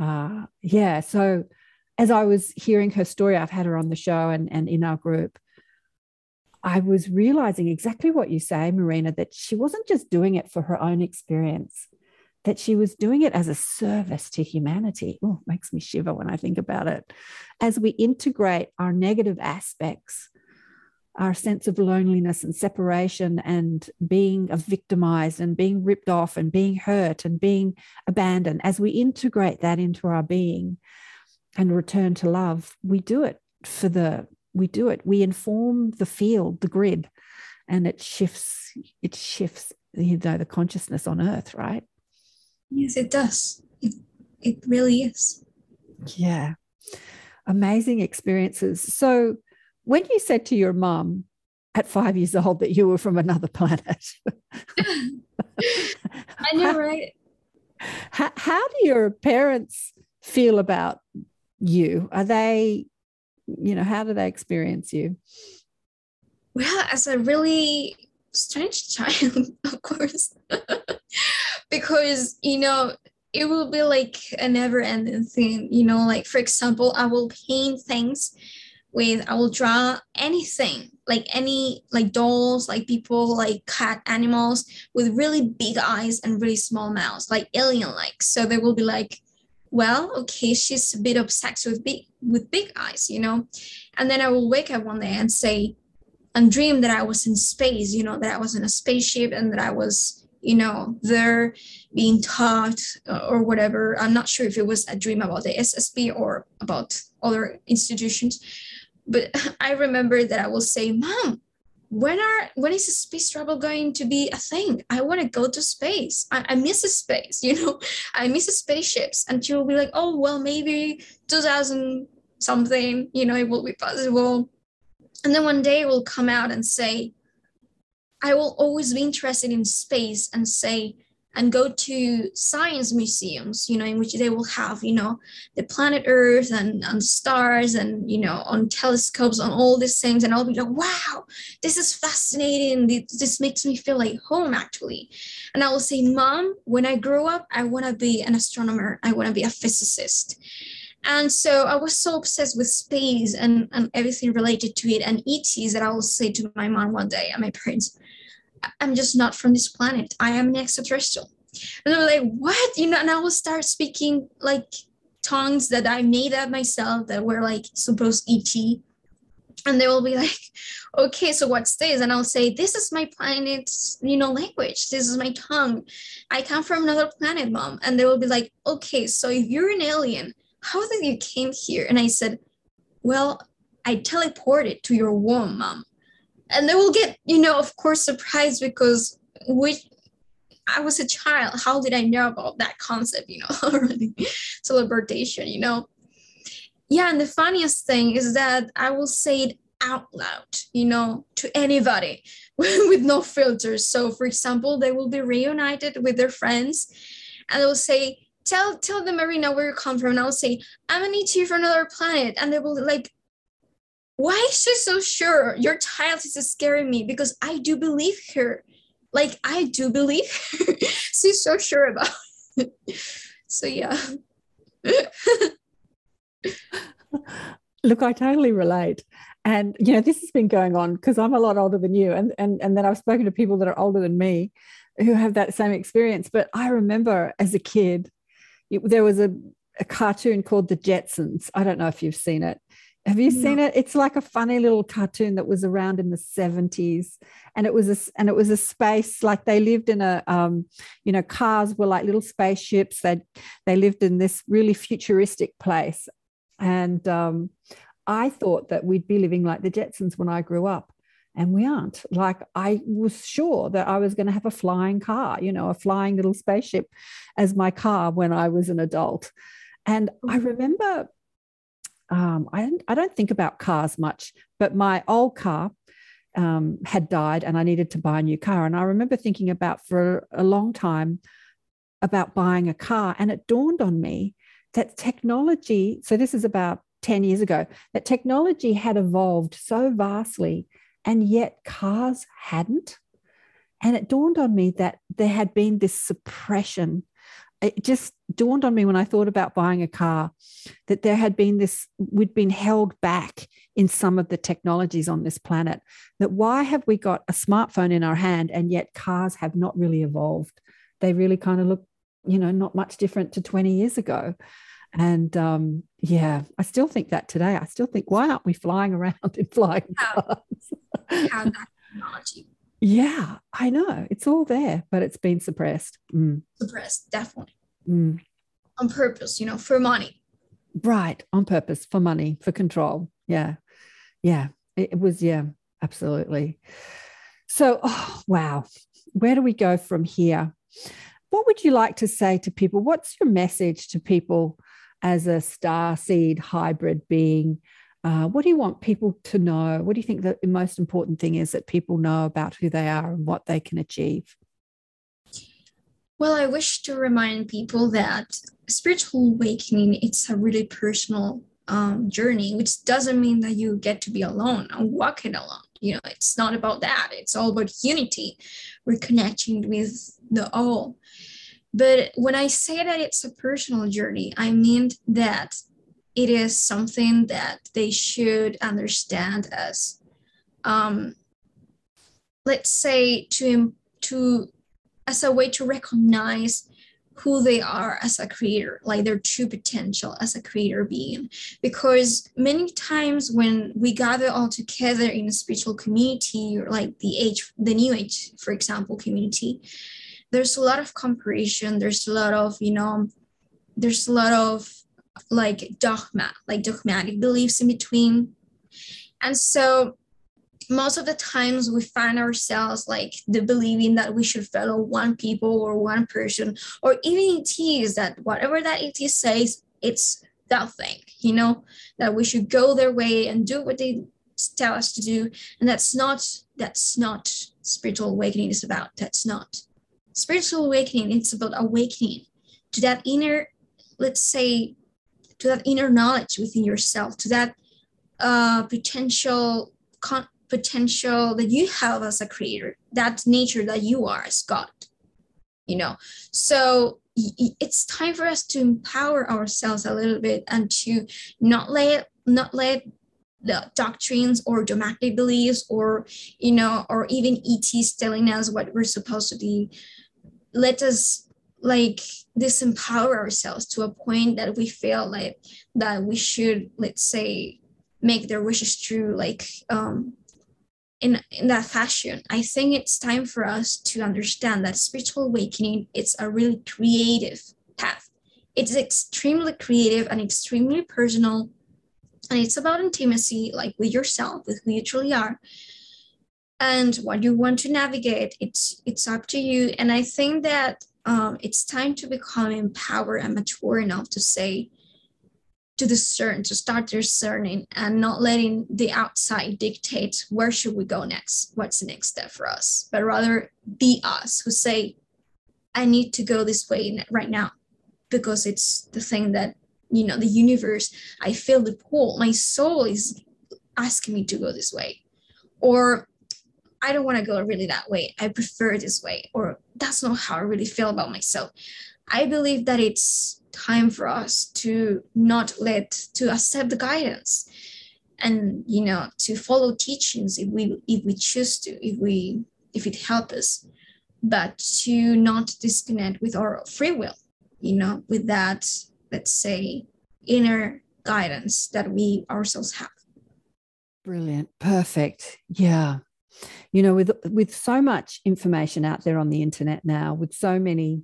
Uh, yeah. So as I was hearing her story, I've had her on the show and, and in our group. I was realizing exactly what you say, Marina, that she wasn't just doing it for her own experience that she was doing it as a service to humanity. Oh, makes me shiver when I think about it. As we integrate our negative aspects, our sense of loneliness and separation and being victimized and being ripped off and being hurt and being abandoned, as we integrate that into our being and return to love, we do it for the, we do it. We inform the field, the grid, and it shifts, it shifts, you know, the consciousness on earth, right? Yes, it does. It, it really is. Yeah. Amazing experiences. So, when you said to your mom at five years old that you were from another planet, I know, right? How, how do your parents feel about you? Are they, you know, how do they experience you? Well, as a really strange child, of course because you know it will be like a never ending thing you know like for example i will paint things with i will draw anything like any like dolls like people like cat animals with really big eyes and really small mouths like alien like so they will be like well okay she's a bit obsessed with big with big eyes you know? And then i will wake up one day and say and dream that i was in space you know that i was in a spaceship and that i was you know they're being taught uh, or whatever. I'm not sure if it was a dream about the ssb or about other institutions but i remember that i will say mom when are when is space travel going to be a thing? I want to go to space. I, I miss space you know? I miss spaceships. And she will be like oh well maybe 2000 something you know it will be possible. And then one day it will come out and say I will always be interested in space and say, and go to science museums, you know, in which they will have, you know, the planet Earth and, and stars and, you know, on telescopes, on all these things. And I'll be like, wow, this is fascinating. This makes me feel like home, actually. And I will say, Mom, when I grow up, I want to be an astronomer. I want to be a physicist. And so I was so obsessed with space and, and everything related to it and ETs that I will say to my mom one day and my parents, I'm just not from this planet. I am an extraterrestrial. And they were like, what? You know, and I will start speaking like tongues that I made up myself that were like supposed ET. And they will be like, okay, so what's this? And I'll say, this is my planet's, you know, language. This is my tongue. I come from another planet, mom. And they will be like, okay, so if you're an alien, how did you came here? And I said, well, I teleported to your womb, mom and they will get you know of course surprised because we I was a child. How did I know about that concept, you know, already? Celebration, you know? Yeah, and the funniest thing is that I will say it out loud, you know, to anybody with no filters. So, for example, they will be reunited with their friends and they will say, Tell tell the Marina where you come from. And I'll say, I'm an ET from another planet. And they will like why is she so sure? Your child is scaring me because I do believe her. Like I do believe her. She's so sure about it. So yeah. Look, I totally relate. And you know, this has been going on because I'm a lot older than you. And and and then I've spoken to people that are older than me who have that same experience. But I remember as a kid, it, there was a, a cartoon called The Jetsons. I don't know if you've seen it have you seen it? It's like a funny little cartoon that was around in the 70s. And it was a and it was a space like they lived in a um, you know, cars were like little spaceships. They they lived in this really futuristic place. And um, I thought that we'd be living like the Jetsons when I grew up. and we aren't. Like I was sure that I was going to have a flying car, you know, a flying little spaceship as my car when I was an adult. And I mm-hmm. remember um, I, don't, I don't think about cars much, but my old car um, had died and I needed to buy a new car. And I remember thinking about for a long time about buying a car. And it dawned on me that technology, so this is about 10 years ago, that technology had evolved so vastly and yet cars hadn't. And it dawned on me that there had been this suppression. It just dawned on me when I thought about buying a car that there had been this, we'd been held back in some of the technologies on this planet. That why have we got a smartphone in our hand and yet cars have not really evolved? They really kind of look, you know, not much different to 20 years ago. And um, yeah, I still think that today. I still think, why aren't we flying around in flying cars? Have that technology. Yeah, I know. It's all there, but it's been suppressed. Mm. Suppressed, definitely. Mm. On purpose, you know, for money. Right, on purpose, for money, for control. Yeah. Yeah. It, was, yeah, absolutely. So, oh, wow. Where do we go from here? What would you like to say to people? What's your message to people as a star seed hybrid being? Uh, what do you want people to know? What do you think the most important thing is that people know about who they are and what they can achieve? Well, I wish to remind people that spiritual awakening it's a really personal um, journey, which doesn't mean that you get to be alone and walking alone. You know, it's not about that. It's all about unity. We're with the all. But when I say that it's a personal journey, I mean that it is something that they should understand as, um, let's say, to to as a way to recognize who they are as a creator, like their true potential as a creator being. Because many times when we gather all together in a spiritual community, or like the age, the new age, for example, community, there's a lot of comparison there's a lot of you know there's a lot of like dogma like dogmatic beliefs in between. And so most of the times we find ourselves like the believing that we should follow one people or one person or even it is that whatever that it says it's that thing you know that we should go their way and do what they tell us to do. And that's not that's not spiritual awakening is about. That's not. Spiritual awakening it's about awakening to that inner let's say to that inner knowledge within yourself to that uh, potential con- potential that you have as a creator that nature that you are as god you know? So it's time for us to empower ourselves a little bit and to not let not let the doctrines or dogmatic beliefs or you know or even ets telling us what we're supposed to be. Let us like disempower ourselves to a point that we feel like that we should let's say make their wishes true like um in in that fashion. I think it's time for us to understand that spiritual awakening it's a really creative path. It's extremely creative and extremely personal and it's about intimacy like with yourself with who you truly are and what you want to navigate. It's it's up to you and i think that um, it's time to become empowered and mature enough to say to discern to start discerning and not letting the outside dictate where should we go next what's the next step for us but rather be us who say i need to go this way right now because it's the thing that you know the universe i feel the pull my soul is asking me to go this way. Or I don't want to go really that way. I prefer this way, or that's not how I really feel about myself. I believe that it's time for us to not let to accept the guidance and you know to follow teachings if we if we choose to if we if it helps us but to not disconnect with our free will you know with that let's say inner guidance that we ourselves have brilliant perfect yeah you know with with so much information out there on the internet now with so many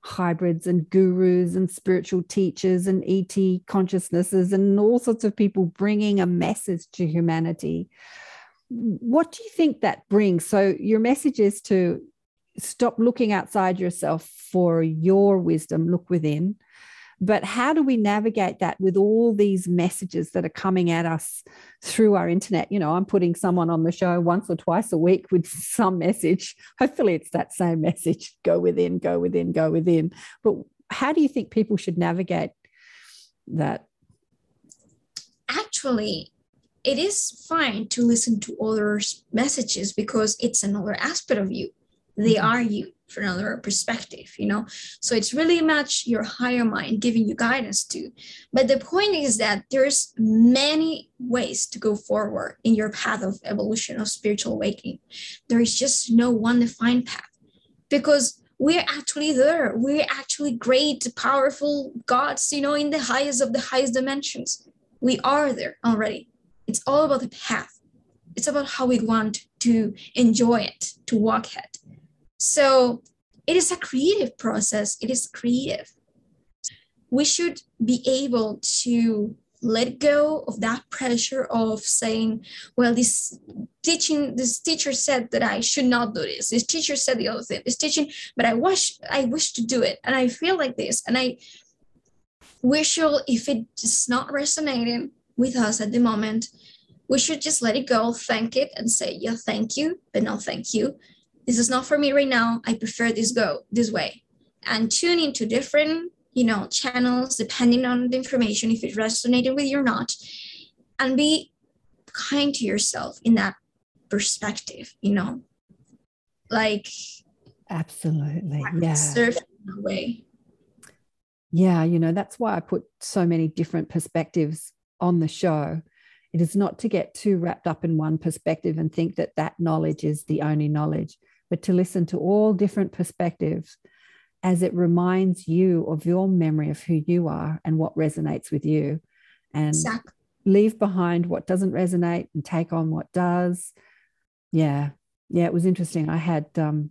hybrids and gurus and spiritual teachers and et consciousnesses and all sorts of people bringing a message to humanity what do you think that brings? So, your message is to stop looking outside yourself for your wisdom, look within. But how do we navigate that with all these messages that are coming at us through our internet? You know, I'm putting someone on the show once or twice a week with some message. Hopefully, it's that same message go within, go within, go within. But how do you think people should navigate that? Actually, it is fine to listen to others' messages because it's another aspect of you. They mm-hmm. are you from another perspective, you know. So it's really much your higher mind giving you guidance to. But the point is that there's many ways to go forward in your path of evolution of spiritual awakening. There is just no one defined path because we're actually there. We're actually great, powerful gods, you know, in the highest of the highest dimensions. We are there already. It's all about the path. It's about how we want to enjoy it, to walk it. So it is a creative process. It is creative. We should be able to let go of that pressure of saying, well, this teaching, this teacher said that I should not do this. This teacher said the other thing. This teaching, but I wish I wish to do it. And I feel like this. And I we should, if it is not resonating with us at the moment, we should just let it go, thank it, and say, yeah, thank you, but no thank you this is not for me right now. I prefer this go this way. And tune into different, you know, channels depending on the information, if it resonated with you or not. And be kind to yourself in that perspective, you know. Like absolutely. Yeah. Serve in a way. Yeah, you know, that's why I put so many different perspectives on the show it is not to get too wrapped up in one perspective and think that that knowledge is the only knowledge but to listen to all different perspectives as it reminds you of your memory of who you are and what resonates with you. And exactly. leave behind what doesn't resonate and take on what does. Yeah. Yeah it was interesting. I had um,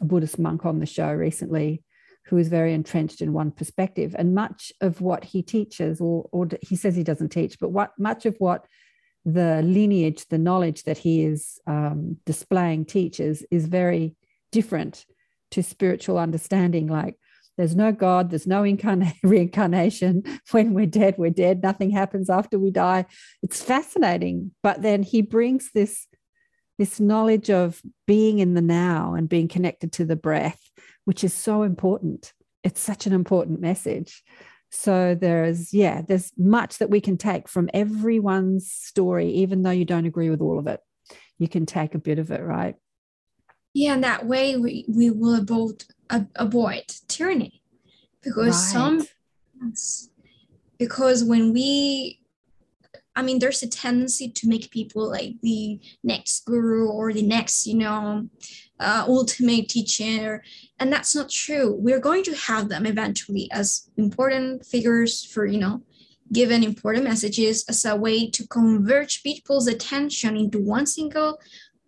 a buddhist monk on the show recently who is very entrenched in one perspective and much of what he teaches or, or he says he doesn't teach but what much of what the lineage, the knowledge that he is um, displaying teaches is very different to spiritual understanding. Like there's no God, there's no incarnate, reincarnation. When we're dead, we're dead. Nothing happens after we die. It's fascinating. But then he brings this, this knowledge of being in the now and being connected to the breath, which is so important. It's such an important message. So there's, yeah, there's much that we can take from everyone's story, even though you don't agree with all of it. You can take a bit of it, right? Yeah, and that way we, we will avoid, avoid tyranny because right. some, because when we I mean, there's a tendency to make people like the next guru or the next, you know, uh, ultimate teacher. And that's not true. We're going to have them eventually as important figures for, you know, given important messages as a way to converge people's attention into one single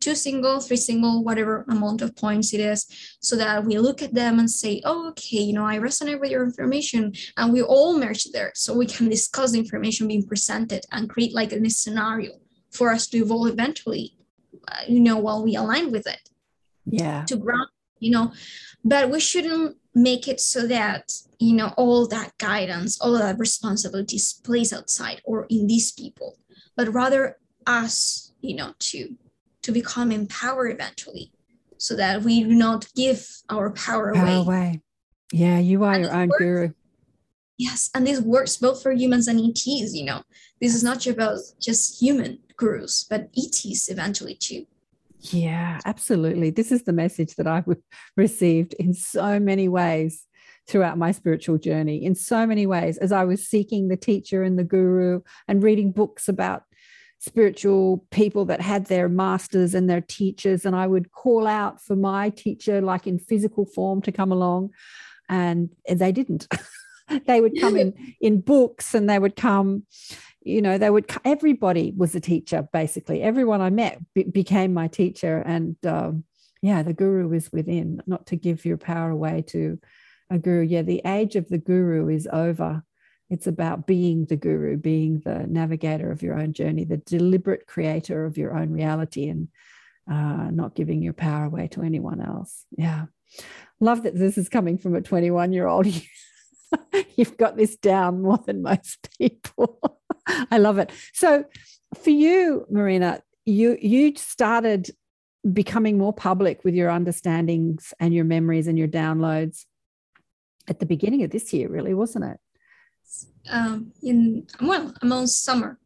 two single, three single, whatever amount of points it is, so that we look at them and say, oh, okay, you know, I resonate with your information, and we all merge there, so we can discuss the information being presented and create like a scenario for us to evolve eventually, uh, you know, while we align with it. Yeah. To ground, you know, but we shouldn't make it so that you know all that guidance, all that responsibilities plays outside or in these people, but rather us, you know, to to become empowered eventually so that we do not give our power, power away. away. Yeah, you are and your own works, guru. Yes, and this works both for humans and ETs, you know. This is not just about just human gurus, but ETs eventually too. Yeah, absolutely. This is the message that I've received in so many ways throughout my spiritual journey, in so many ways, as I was seeking the teacher and the guru and reading books about spiritual people that had their masters and their teachers and i would call out for my teacher like in physical form to come along and they didn't. They would come in in books and they would come you know they would everybody was a teacher basically everyone i met be, became my teacher and um, yeah the guru is within not to give your power away to a guru yeah the age of the guru is over It's about being the guru, being the navigator of your own journey, the deliberate creator of your own reality, and uh, not giving your power away to anyone else. Yeah. Love that this is coming from a 21 year old. You've got this down more than most people. I love it. So, for you, Marina, you you started becoming more public with your understandings and your memories and your downloads at the beginning of this year, really, wasn't it? Um, in well, I'm on summer.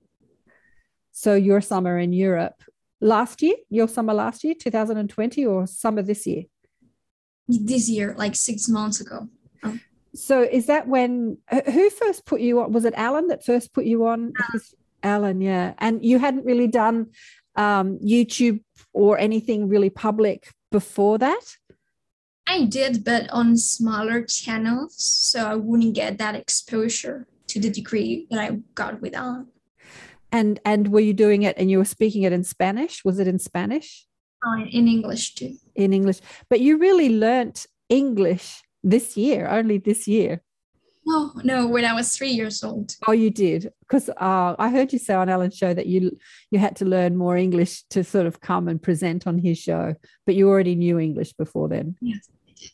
So your summer in Europe last year, your summer last year, 2020, or summer this year? This year, like six months ago. Oh. So is that when who first put you on? Was it Alan that first put you on? Alan, yeah. And you hadn't really done um, YouTube or anything really public before that? I did, but on smaller channels, so I wouldn't get that exposure to the degree that I got with Alan. And and were you doing it and you were speaking it in Spanish? Was it in Spanish? Oh, in English too. In English, but you really learnt English this year, only this year. No, no, when I was three years old. Oh, you did, because uh, I heard you say on Alan's show that you you had to learn more English to sort of come and present on his show, but you already knew English before then. Yes.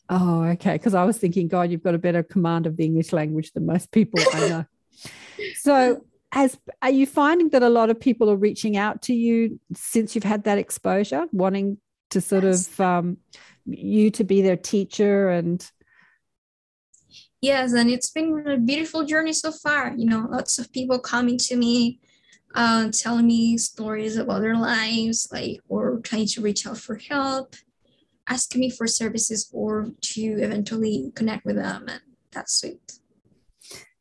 Oh, okay. Because I was thinking, God, you've got a better command of the English language than most people I know. so, as are you finding that a lot of people are reaching out to you since you've had that exposure, wanting to sort yes. of um, you to be their teacher and yes and it's been a beautiful journey so far you know lots of people coming to me uh, telling me stories about their lives like or trying to reach out for help asking me for services or to eventually connect with them and that's sweet.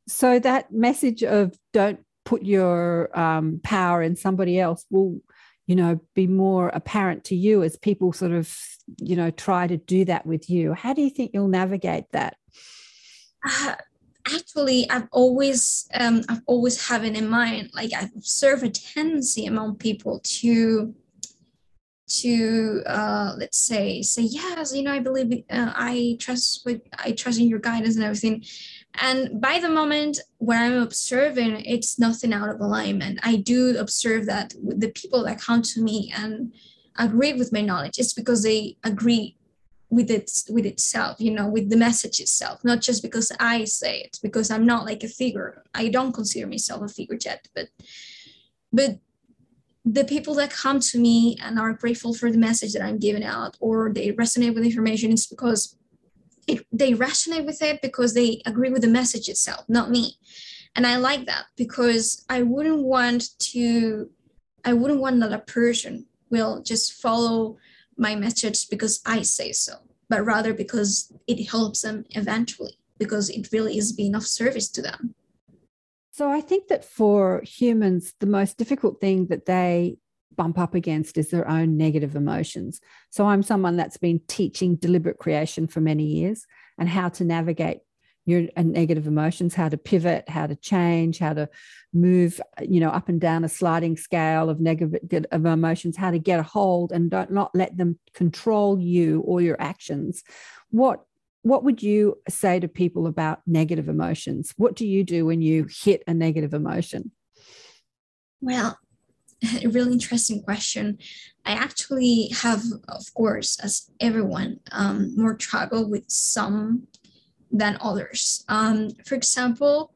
So that message of don't put your um, power in somebody else will you know be more apparent to you as people sort of you know try to do that with you. How do you think you'll navigate that uh, actually i've always um, i've always have it in mind like i observe a tendency among people to to uh, let's say say yes you know i believe uh, i trust with i trust in your guidance and everything. And by the moment when i'm observing it's nothing out of alignment. I do observe that the people that come to me and agree with my knowledge. It's because they agree with it with itself you know with the message itself not just because i say it because i'm not like a figure. I don't consider myself a figure yet but but the people that come to me and are grateful for the message that i'm giving out or they resonate with information it's because it, they resonate with it because they agree with the message itself not me. And i like that because i wouldn't want to i wouldn't want that a person will just follow my message because I say so, but rather because it helps them eventually, because it really is being of service to them. So I think that for humans, the most difficult thing that they bump up against is their own negative emotions. So I'm someone that's been teaching deliberate creation for many years and how to navigate your uh, negative emotions, how to pivot, how to change, how to move, you know, up and down a sliding scale of negative of emotions, how to get a hold and don't not let them control you or your actions. What what would you say to people about negative emotions? What do you do when you hit a negative emotion? Well, a really interesting question. I actually have, of course, as everyone, um, more trouble with some than others. Um, for example,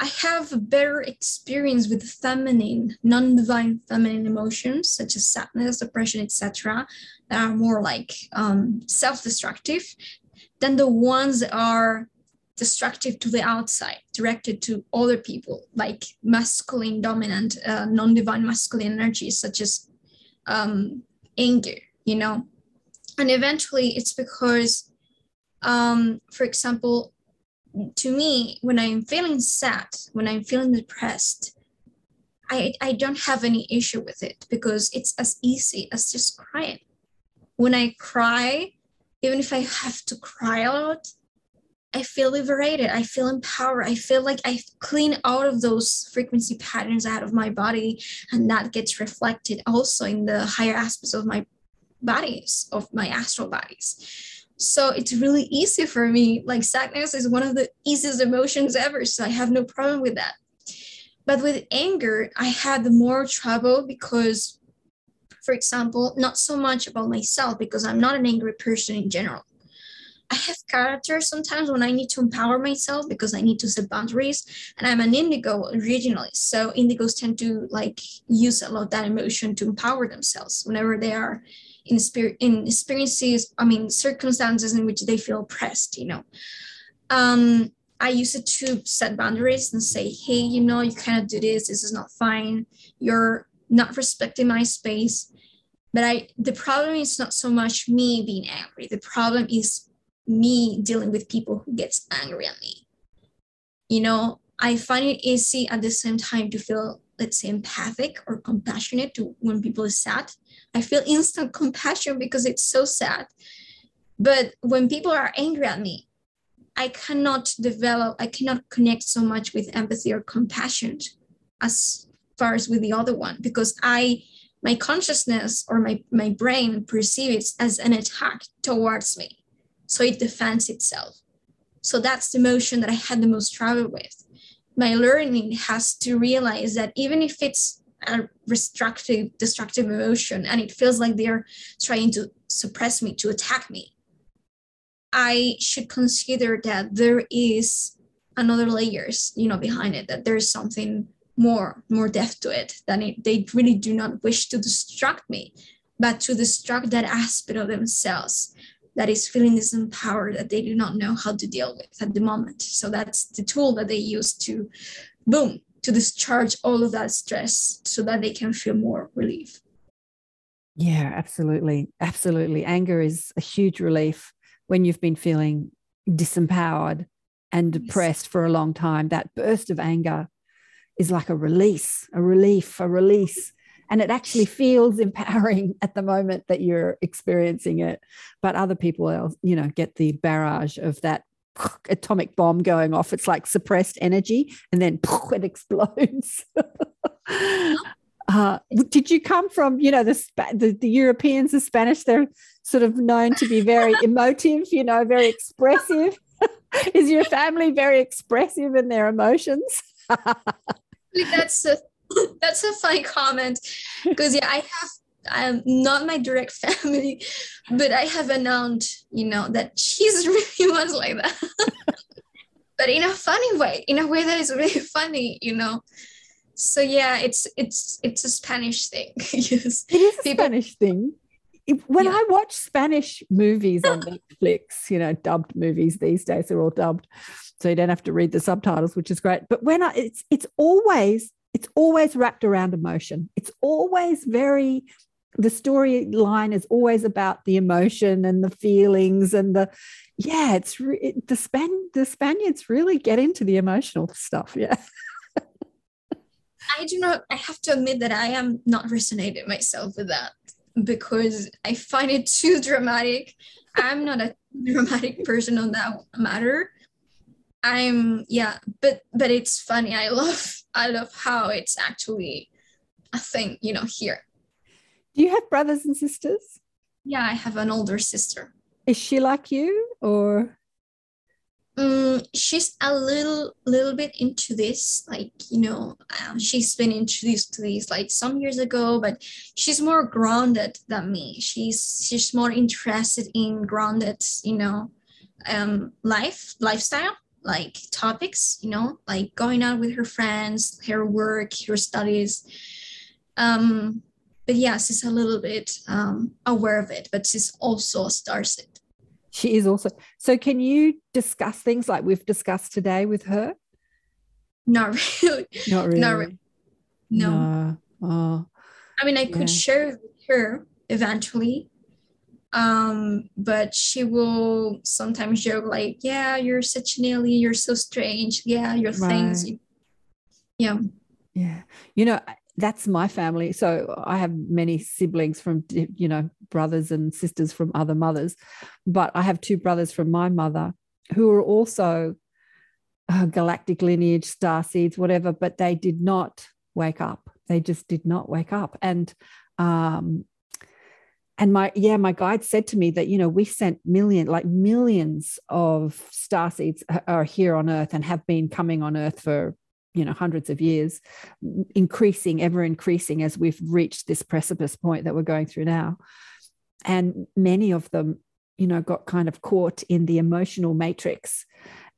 I have a better experience with feminine, non-divine feminine emotions such as sadness, depression, etc., that are more like um, self-destructive than the ones that are destructive to the outside, directed to other people, like masculine dominant, uh, non-divine masculine energies such as um, anger, you know. And eventually, it's because um, for example, to me, when I'm feeling sad, when I'm feeling depressed, I, I don't have any issue with it because it's as easy as just crying. When I cry, even if I have to cry a lot, I feel liberated. I feel empowered. I feel like I clean out of those frequency patterns out of my body, and that gets reflected also in the higher aspects of my bodies, of my astral bodies So it's really easy for me. Like sadness is one of the easiest emotions ever. So I have no problem with that. But with anger, I had more trouble because, for example, not so much about myself because I'm not an angry person in general. I have character sometimes when I need to empower myself because I need to set boundaries. And I'm an indigo originally. So indigos tend to like use a lot of that emotion to empower themselves whenever they are in spirit in experiences, I mean circumstances in which they feel oppressed, you know. Um, I use it to set boundaries and say, hey, you know, you cannot do this, this is not fine, you're not respecting my space. But I the problem is not so much me being angry. The problem is me dealing with people who gets angry at me you know i find it easy at the same time to feel let's say empathic or compassionate to when people are sad i feel instant compassion because it's so sad but when people are angry at me i cannot develop i cannot connect so much with empathy or compassion as far as with the other one because i my consciousness or my, my brain perceives it as an attack towards me so it defends itself. So that's the motion that I had the most trouble with. My learning has to realize that even if it's a destructive, destructive emotion and it feels like they're trying to suppress me, to attack me, I should consider that there is another layers, you know, behind it, that there's something more, more depth to it, than it, they really do not wish to destruct me, but to destruct that aspect of themselves that is feeling disempowered that they do not know how to deal with at the moment. So that's the tool that they use to, boom, to discharge all of that stress so that they can feel more relief. Yeah, absolutely. Absolutely. Anger is a huge relief when you've been feeling disempowered and depressed yes. for a long time. That burst of anger is like a release, a relief, a release and it actually feels empowering at the moment that you're experiencing it but other people you know get the barrage of that atomic bomb going off. It's like suppressed energy and then it explodes. Uh, did you come from you know the, the, the europeans the spanish they're sort of known to be very emotive you know very expressive. Is your family very expressive in their emotions? That's the That's a funny comment. Because yeah, I have I'm not my direct family, but I have an aunt, you know, that she's really much like that. but in a funny way, in a way that is really funny, you know. So yeah, it's it's it's a Spanish thing. yes. It is a People, Spanish thing. When yeah. I watch Spanish movies on Netflix, you know, dubbed movies these days, they're all dubbed. So you don't have to read the subtitles, which is great. But when I it's it's always it's always wrapped around emotion. It's always very, the storyline is always about the emotion and the feelings and the, yeah, it's it, the Span the Spaniards really get into the emotional stuff. Yeah. I do not. I have to admit that I am not resonating myself with that because I find it too dramatic. I'm not a dramatic person on that matter. I'm yeah, but but it's funny. I love I love how it's actually a thing, you know, here. Do you have brothers and sisters? Yeah, I have an older sister. Is she like you or? Um, she's a little little bit into this like you know uh, she's been introduced to this like some years ago but she's more grounded than me she's she's more interested in grounded you know um life lifestyle like topics, you know, like going out with her friends, her work, her studies. Um, but yeah, she's a little bit um, aware of it, but she's also a starseed. She is also. So, can you discuss things like we've discussed today with her? Not really. Not really. Not really. No. no. Oh. I mean, I could yeah. share with her eventually, um, but she will sometimes joke like, "Yeah, you're such an alien. You're so strange. Yeah, your right. things." Yeah. Yeah. You know, that's my family. So I have many siblings from, you know, brothers and sisters from other mothers, but I have two brothers from my mother who are also uh, galactic lineage, star seeds, whatever, but they did not wake up. They just did not wake up. And um, and my yeah my guide said to me that you know we sent million like millions of star seeds are here on earth and have been coming on earth for you know hundreds of years increasing ever increasing as we've reached this precipice point that we're going through now. And many of them you know got kind of caught in the emotional matrix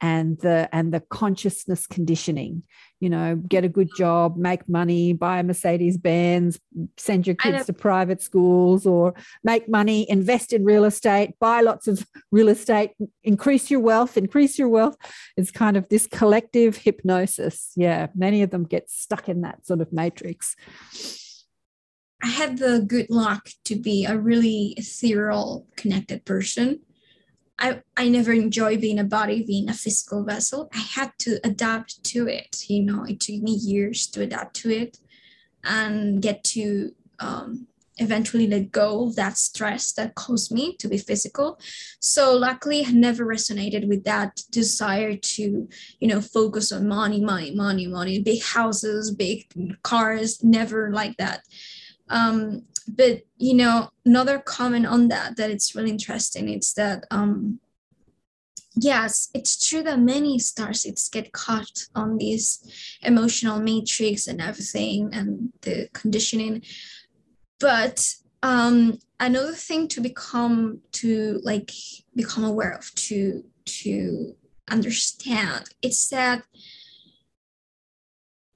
and the and the consciousness conditioning you know get a good job make money buy a mercedes benz send your kids to private schools or make money invest in real estate buy lots of real estate increase your wealth increase your wealth. It's kind of this collective hypnosis. Yeah many of them get stuck in that sort of matrix. I had the good luck to be a really ethereal, connected person. I, I never enjoyed being a body, being a physical vessel. I had to adapt to it. You know, it took me years to adapt to it and get to um, eventually let go of that stress that caused me to be physical. So luckily I never resonated with that desire to, you know, focus on money, money, money, money, big houses, big cars, never like that. Um, but you know, another comment on that that it's really interesting. It's that um, yes, it's true that many star seeds get caught on this emotional matrix and everything and the conditioning. But um, another thing to become to like become aware of to to understand it's that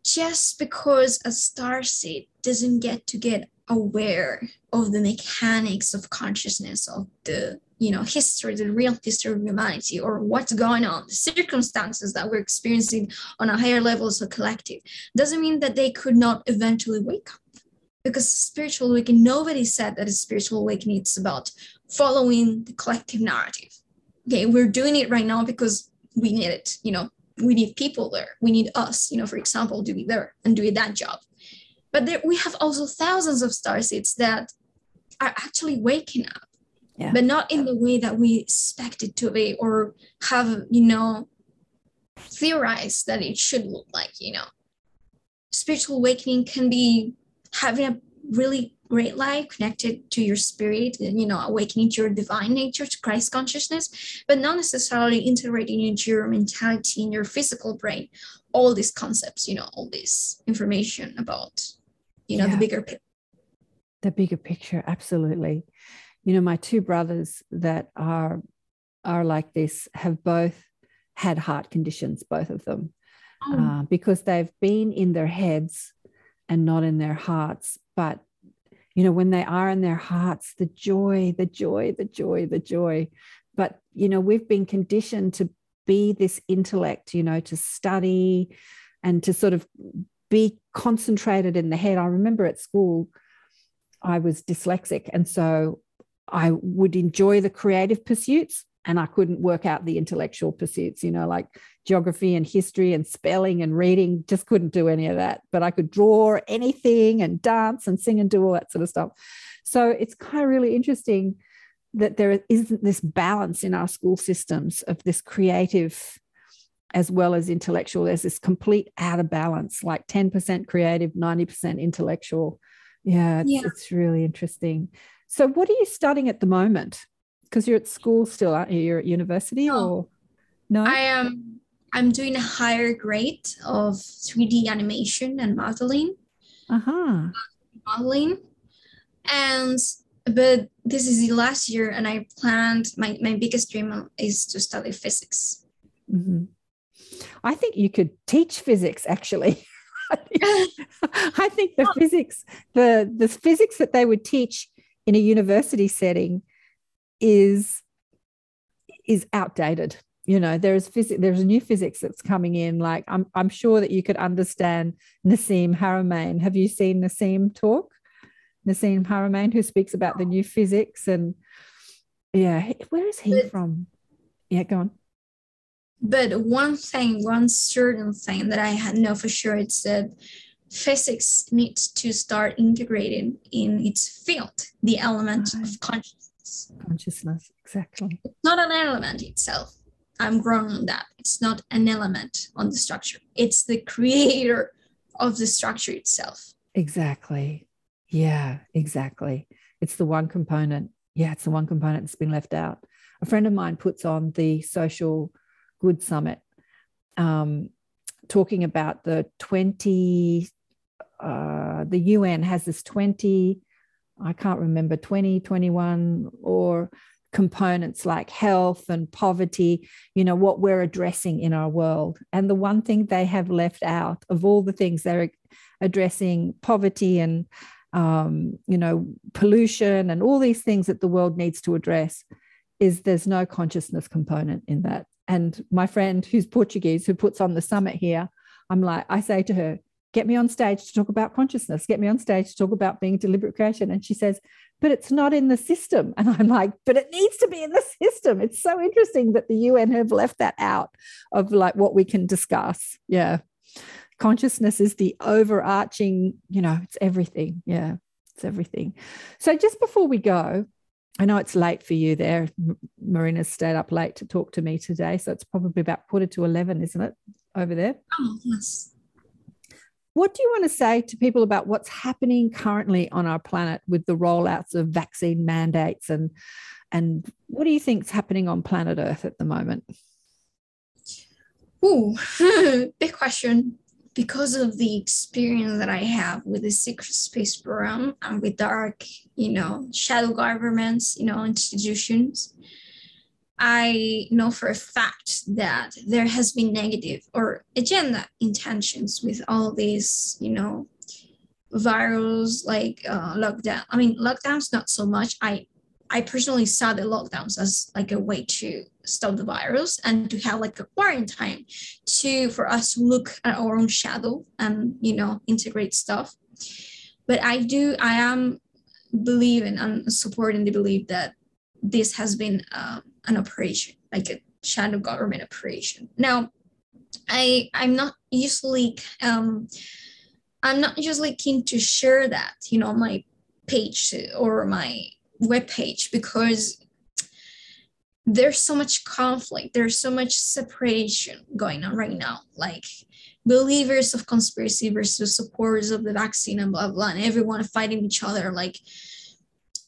just because a star seed doesn't get to get aware of the mechanics of consciousness of the you know history the real history of humanity or what's going on the circumstances that we're experiencing on a higher level as a collective doesn't mean that they could not eventually wake up. Because spiritual awakening nobody said that a spiritual awakening is about following the collective narrative. Okay we're doing it right now because we need it you know we need people there. We need us you know for example to be there and do that job but there, we have also thousands of star seeds that are actually waking up yeah. but not in the way that we expect it to be or have you know theorized that it should look like you know spiritual awakening can be having a really great life connected to your spirit and you know awakening to your divine nature to christ consciousness but not necessarily integrating into your mentality in your physical brain all these concepts you know all this information about you know yeah. the bigger picture the bigger picture absolutely you know my two brothers that are are like this have both had heart conditions both of them oh. uh, because they've been in their heads and not in their hearts but you know when they are in their hearts the joy the joy the joy the joy but you know we've been conditioned to be this intellect you know to study and to sort of be concentrated in the head i remember at school i was dyslexic and so i would enjoy the creative pursuits and I couldn't work out the intellectual pursuits, you know, like geography and history and spelling and reading, just couldn't do any of that. But I could draw anything and dance and sing and do all that sort of stuff. So it's kind of really interesting that there isn't this balance in our school systems of this creative as well as intellectual. There's this complete out of balance, like 10% creative, 90% intellectual. Yeah, it's, yeah. it's really interesting. So, what are you studying at the moment? because you're at school still, aren't you? You're at university no. or no? I am. I'm doing a higher grade of 3D animation and modeling. Uh-huh. Modeling, and but this is the last year, and I planned my my biggest dream is to study physics. Mm-hmm. I think you could teach physics actually. I think the physics, the the physics that they would teach in a university setting is is outdated. You know there's physics there's a new physics that's coming in. Like i'm i'm sure that you could understand Nassim Haramein. Have you seen Nassim talk? Nassim Haramein who speaks about the new physics and yeah where is he from? Yeah go on but one thing one certain thing that i know for sure it's that physics needs to start integrating in its field the element right. of consciousness consciousness. exactly. It's not an element itself. I'm grown on that. It's not an element on the structure. It's the creator of the structure itself. Exactly. Yeah, exactly. It's the one component. Yeah, it's the one component that's been left out. A friend of mine puts on the Social Good Summit, um, talking about the 20, uh, the UN has this 20, I can't remember, 20, 21, or components like health and poverty, you know, what we're addressing in our world. And the one thing they have left out of all the things they're addressing poverty and, um, you know, pollution and all these things that the world needs to address is there's no consciousness component in that. And my friend who's Portuguese, who puts on the summit here, I'm like, I say to her, get me on stage to talk about consciousness, get me on stage to talk about being deliberate creation. And she says, but it's not in the system. And I'm like, but it needs to be in the system. It's so interesting that the UN have left that out of like what we can discuss. Yeah. Consciousness is the overarching, you know, it's everything. Yeah. It's everything. So just before we go, I know it's late for you there. Marina's stayed up late to talk to me today. So it's probably about quarter to 11, isn't it, over there? Oh, yes. What do you want to say to people about what's happening currently on our planet with the rollouts of vaccine mandates and and what do you think is happening on planet Earth at the moment? Ooh, big question. Because of the experience that I have with the secret space program and with dark, you know, shadow governments, you know, institutions, I know for a fact that there has been negative or agenda intentions with all these, you know, virus like uh, lockdown. I mean, lockdowns not so much. I I personally saw the lockdowns as like a way to stop the virus and to have like a quarantine to for us to look at our own shadow and you know integrate stuff. But I do I am believing and supporting the belief that this has been um, an operation, like a shadow government operation. Now, I I'm not usually um, I'm not usually keen to share that, you know, my page or my web page because there's so much conflict, there's so much separation going on right now. Like believers of conspiracy versus supporters of the vaccine and blah blah, and everyone fighting each other. Like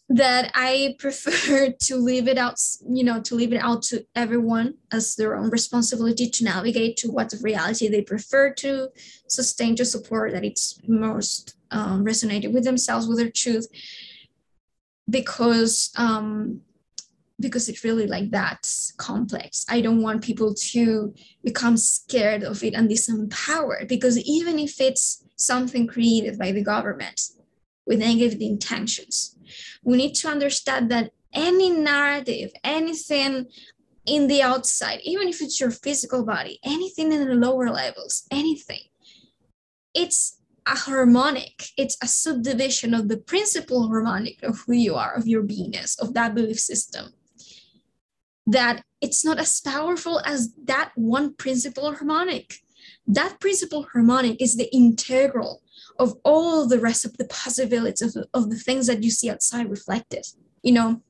that I prefer to leave it out, you know, to leave it out to everyone as their own responsibility to navigate to what reality they prefer to sustain, to support that it's most um, resonated with themselves, with their truth, because um, because it's really like that complex. I don't want people to become scared of it and disempowered because even if it's something created by the government with negative intentions, we need to understand that any narrative, anything in the outside, even if it's your physical body, anything in the lower levels, anything, it's a harmonic, it's a subdivision of the principal harmonic of who you are, of your beingness, of that belief system. That it's not as powerful as that one principal harmonic. That principal harmonic is the integral of all the rest of the possibilities of, of the things that you see outside reflected. You know,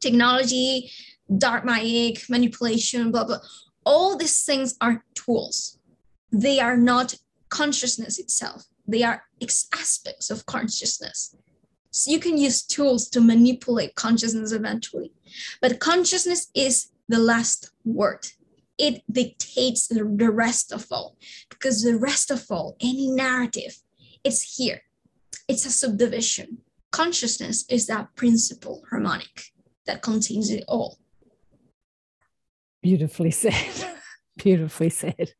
technology, dark magic, manipulation, blah, blah. All these things are tools. They are not consciousness itself. They are aspects of consciousness. So you can use tools to manipulate consciousness eventually. But consciousness is the last word. It dictates the rest of all, because the rest of all, any narrative, it's here. It's a subdivision. Consciousness is that principal harmonic that contains it all. Beautifully said. Beautifully said.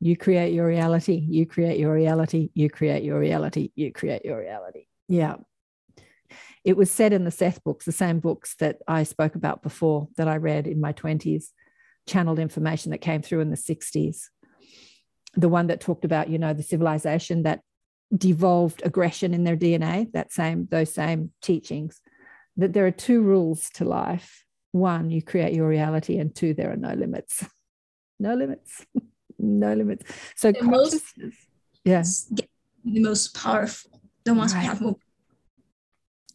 You create your reality. You create your reality. You create your reality. You create your reality. Yeah. It was said in the Seth books, the same books that I spoke about before that I read in my 20s, channeled information that came through in the 60s. The one that talked about, you know, the civilization that devolved aggression in their DNA, that same, those same teachings, that there are two rules to life. One, you create your reality, and two, there are no limits. No limits. no limits. So the consciousness, most, yeah. The most powerful, the ones right. we have more.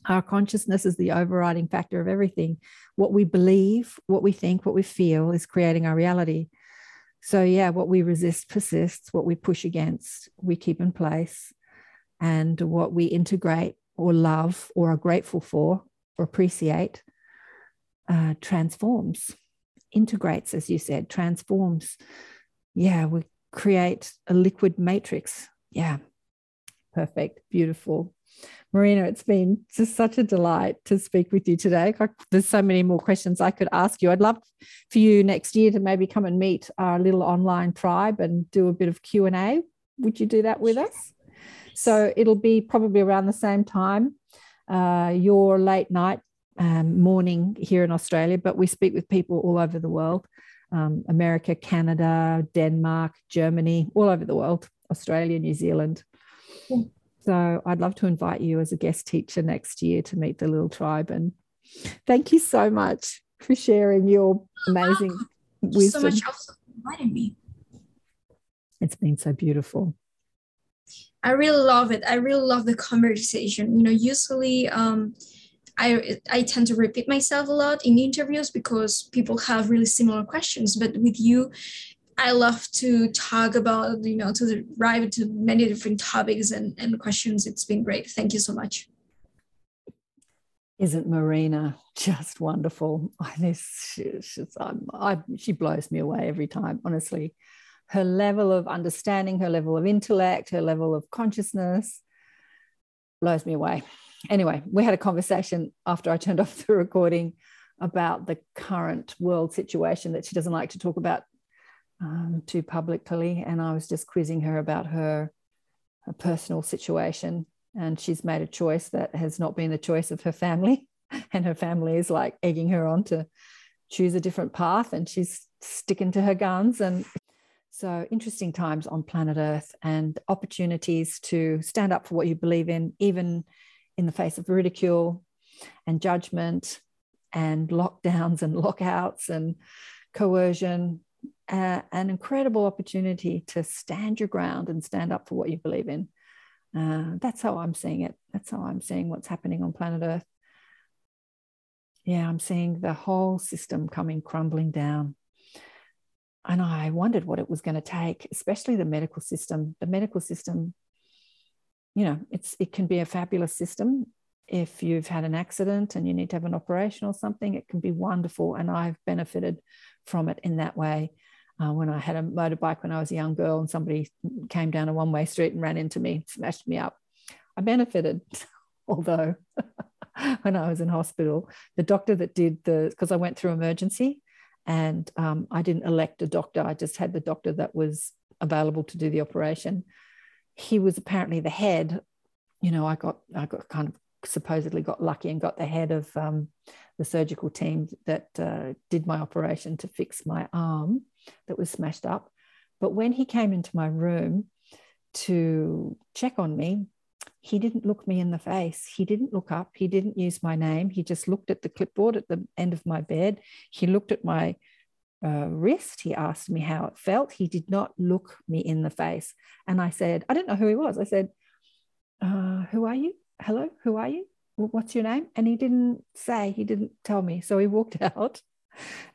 Our consciousness is the overriding factor of everything. What we believe, what we think, what we feel is creating our reality. So, yeah, what we resist persists, what we push against, we keep in place and what we integrate or love or are grateful for or appreciate uh, transforms, integrates, as you said, transforms. Yeah, we create a liquid matrix. Yeah, perfect, beautiful. Marina, it's been just such a delight to speak with you today. There's so many more questions I could ask you. I'd love for you next year to maybe come and meet our little online tribe and do a bit of Q and A. Would you do that with us? So it'll be probably around the same time, uh, your late night, um, morning here in Australia, but we speak with people all over the world um, America, Canada, Denmark, Germany, all over the world, Australia, New Zealand. Yeah. So I'd love to invite you as a guest teacher next year to meet the little tribe. And thank you so much for sharing your amazing wisdom. so much for inviting me. It's been so beautiful. I really love it. I really love the conversation. You know, usually um, I I tend to repeat myself a lot in interviews because people have really similar questions. But with you, I love to talk about, you know, to dive to many different topics and, and questions. It's been great. Thank you so much. Isn't Marina just wonderful? I, this, she, she's, I, she blows me away every time, honestly. Her level of understanding, her level of intellect, her level of consciousness blows me away. Anyway, we had a conversation after I turned off the recording about the current world situation that she doesn't like to talk about um, too publicly, and I was just quizzing her about her, her personal situation. And she's made a choice that has not been the choice of her family, and her family is like egging her on to choose a different path, and she's sticking to her guns. And so, interesting times on planet Earth, and opportunities to stand up for what you believe in, even in the face of ridicule and judgment and lockdowns and lockouts and coercion uh, an incredible opportunity to stand your ground and stand up for what you believe in. Uh, that's how I'm seeing it. That's how I'm seeing what's happening on planet Earth. Yeah, I'm seeing the whole system coming crumbling down. And I wondered what it was going to take, especially the medical system. The medical system, you know, it's it can be a fabulous system if you've had an accident and you need to have an operation or something. It can be wonderful, and I've benefited from it in that way uh, when I had a motorbike when I was a young girl and somebody came down a one way street and ran into me, smashed me up. I benefited, although when I was in hospital, the doctor that did the, because I went through emergency and um, I didn't elect a doctor, I just had the doctor that was available to do the operation. He was apparently the head. You know, I got, I got kind of supposedly got lucky and got the head of um, the surgical team that uh, did my operation to fix my arm that was smashed up. But when he came into my room to check on me, he didn't look me in the face. He didn't look up. He didn't use my name. He just looked at the clipboard at the end of my bed. He looked at my uh, wrist. He asked me how it felt. He did not look me in the face. And I said, I didn't know who he was. I said, uh, Who are you? Hello, who are you? What's your name? And he didn't say, he didn't tell me. So he walked out.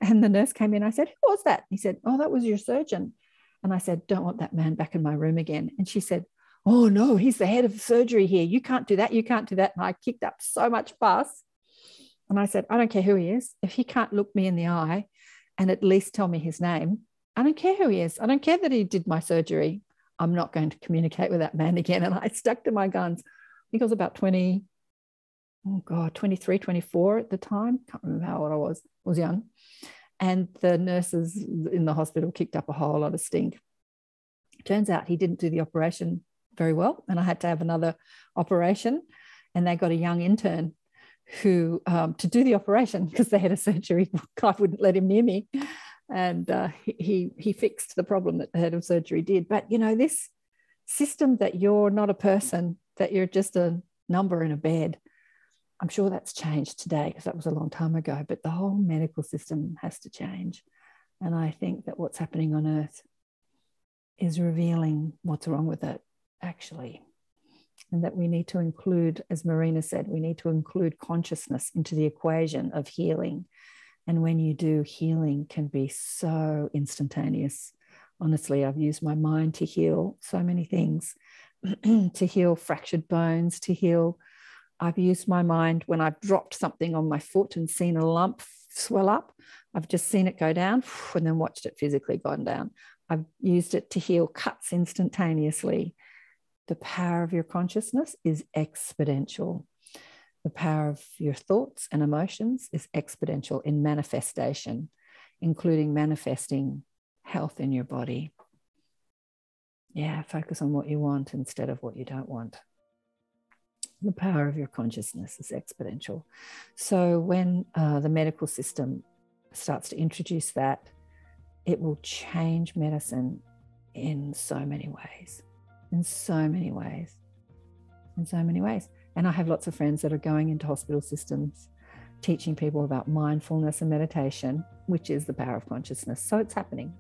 And the nurse came in. I said, Who was that? He said, Oh, that was your surgeon. And I said, Don't want that man back in my room again. And she said, Oh, no, he's the head of surgery here. You can't do that. You can't do that. And I kicked up so much fuss. And I said, I don't care who he is. If he can't look me in the eye and at least tell me his name, I don't care who he is. I don't care that he did my surgery. I'm not going to communicate with that man again. And I stuck to my guns. I think I was about 20, oh God, 23, 24 at the time. Can't remember how old I was. I was young. And the nurses in the hospital kicked up a whole lot of stink. Turns out he didn't do the operation very well. And I had to have another operation. And they got a young intern who, um, to do the operation, because they had a surgery, I wouldn't let him near me. And uh, he, he fixed the problem that the head of surgery did. But, you know, this system that you're not a person, that you're just a number in a bed, I'm sure that's changed today because that was a long time ago, but the whole medical system has to change. And I think that what's happening on earth is revealing what's wrong with it, actually. And that we need to include, as Marina said, we need to include consciousness into the equation of healing. And when you do, healing can be so instantaneous. Honestly, I've used my mind to heal so many things, to heal fractured bones, to heal I've used my mind when I've dropped something on my foot and seen a lump swell up. I've just seen it go down and then watched it physically gone down. I've used it to heal cuts instantaneously. The power of your consciousness is exponential. The power of your thoughts and emotions is exponential in manifestation, including manifesting health in your body. Yeah, focus on what you want instead of what you don't want. The power of your consciousness is exponential. So, when uh, the medical system starts to introduce that, it will change medicine in so many ways, in so many ways, in so many ways. And I have lots of friends that are going into hospital systems teaching people about mindfulness and meditation, which is the power of consciousness. So it's happening.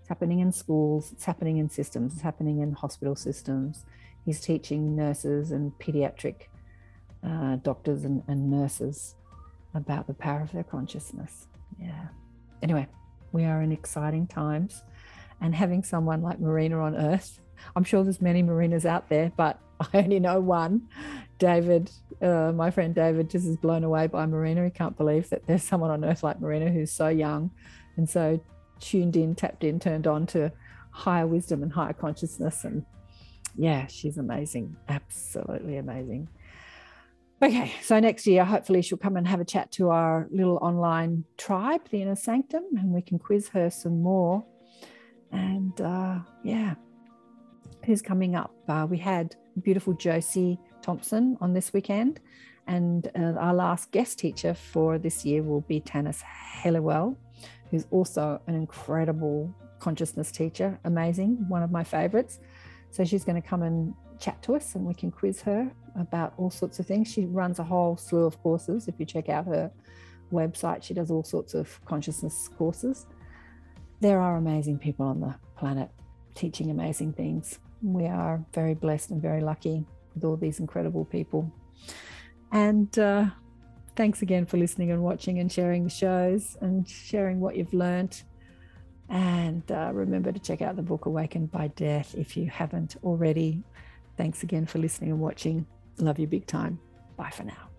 It's happening in schools, it's happening in systems, it's happening in hospital systems. He's teaching nurses and pediatric uh, doctors and, and nurses about the power of their consciousness. Yeah. Anyway, we are in exciting times. And having someone like Marina on earth, I'm sure there's many Marinas out there, but I only know one. David, uh, my friend David, just is blown away by Marina. He can't believe that there's someone on earth like Marina who's so young and so tuned in, tapped in, turned on to higher wisdom and higher consciousness. And yeah, she's amazing, absolutely amazing. Okay, so next year, hopefully, she'll come and have a chat to our little online tribe, the Inner Sanctum, and we can quiz her some more. And uh, yeah, who's coming up? Uh, we had beautiful Josie Thompson on this weekend, and uh, our last guest teacher for this year will be Tanis Helliwell, who's also an incredible consciousness teacher, amazing, one of my favorites. So she's going to come and chat to us and we can quiz her about all sorts of things. She runs a whole slew of courses. If you check out her website, she does all sorts of consciousness courses. There are amazing people on the planet teaching amazing things. We are very blessed and very lucky with all these incredible people. And uh, Thanks again for listening and watching and sharing the shows and sharing what you've learnt. And uh, remember to check out the book Awakened by Death if you haven't already. Thanks again for listening and watching. Love you big time. Bye for now.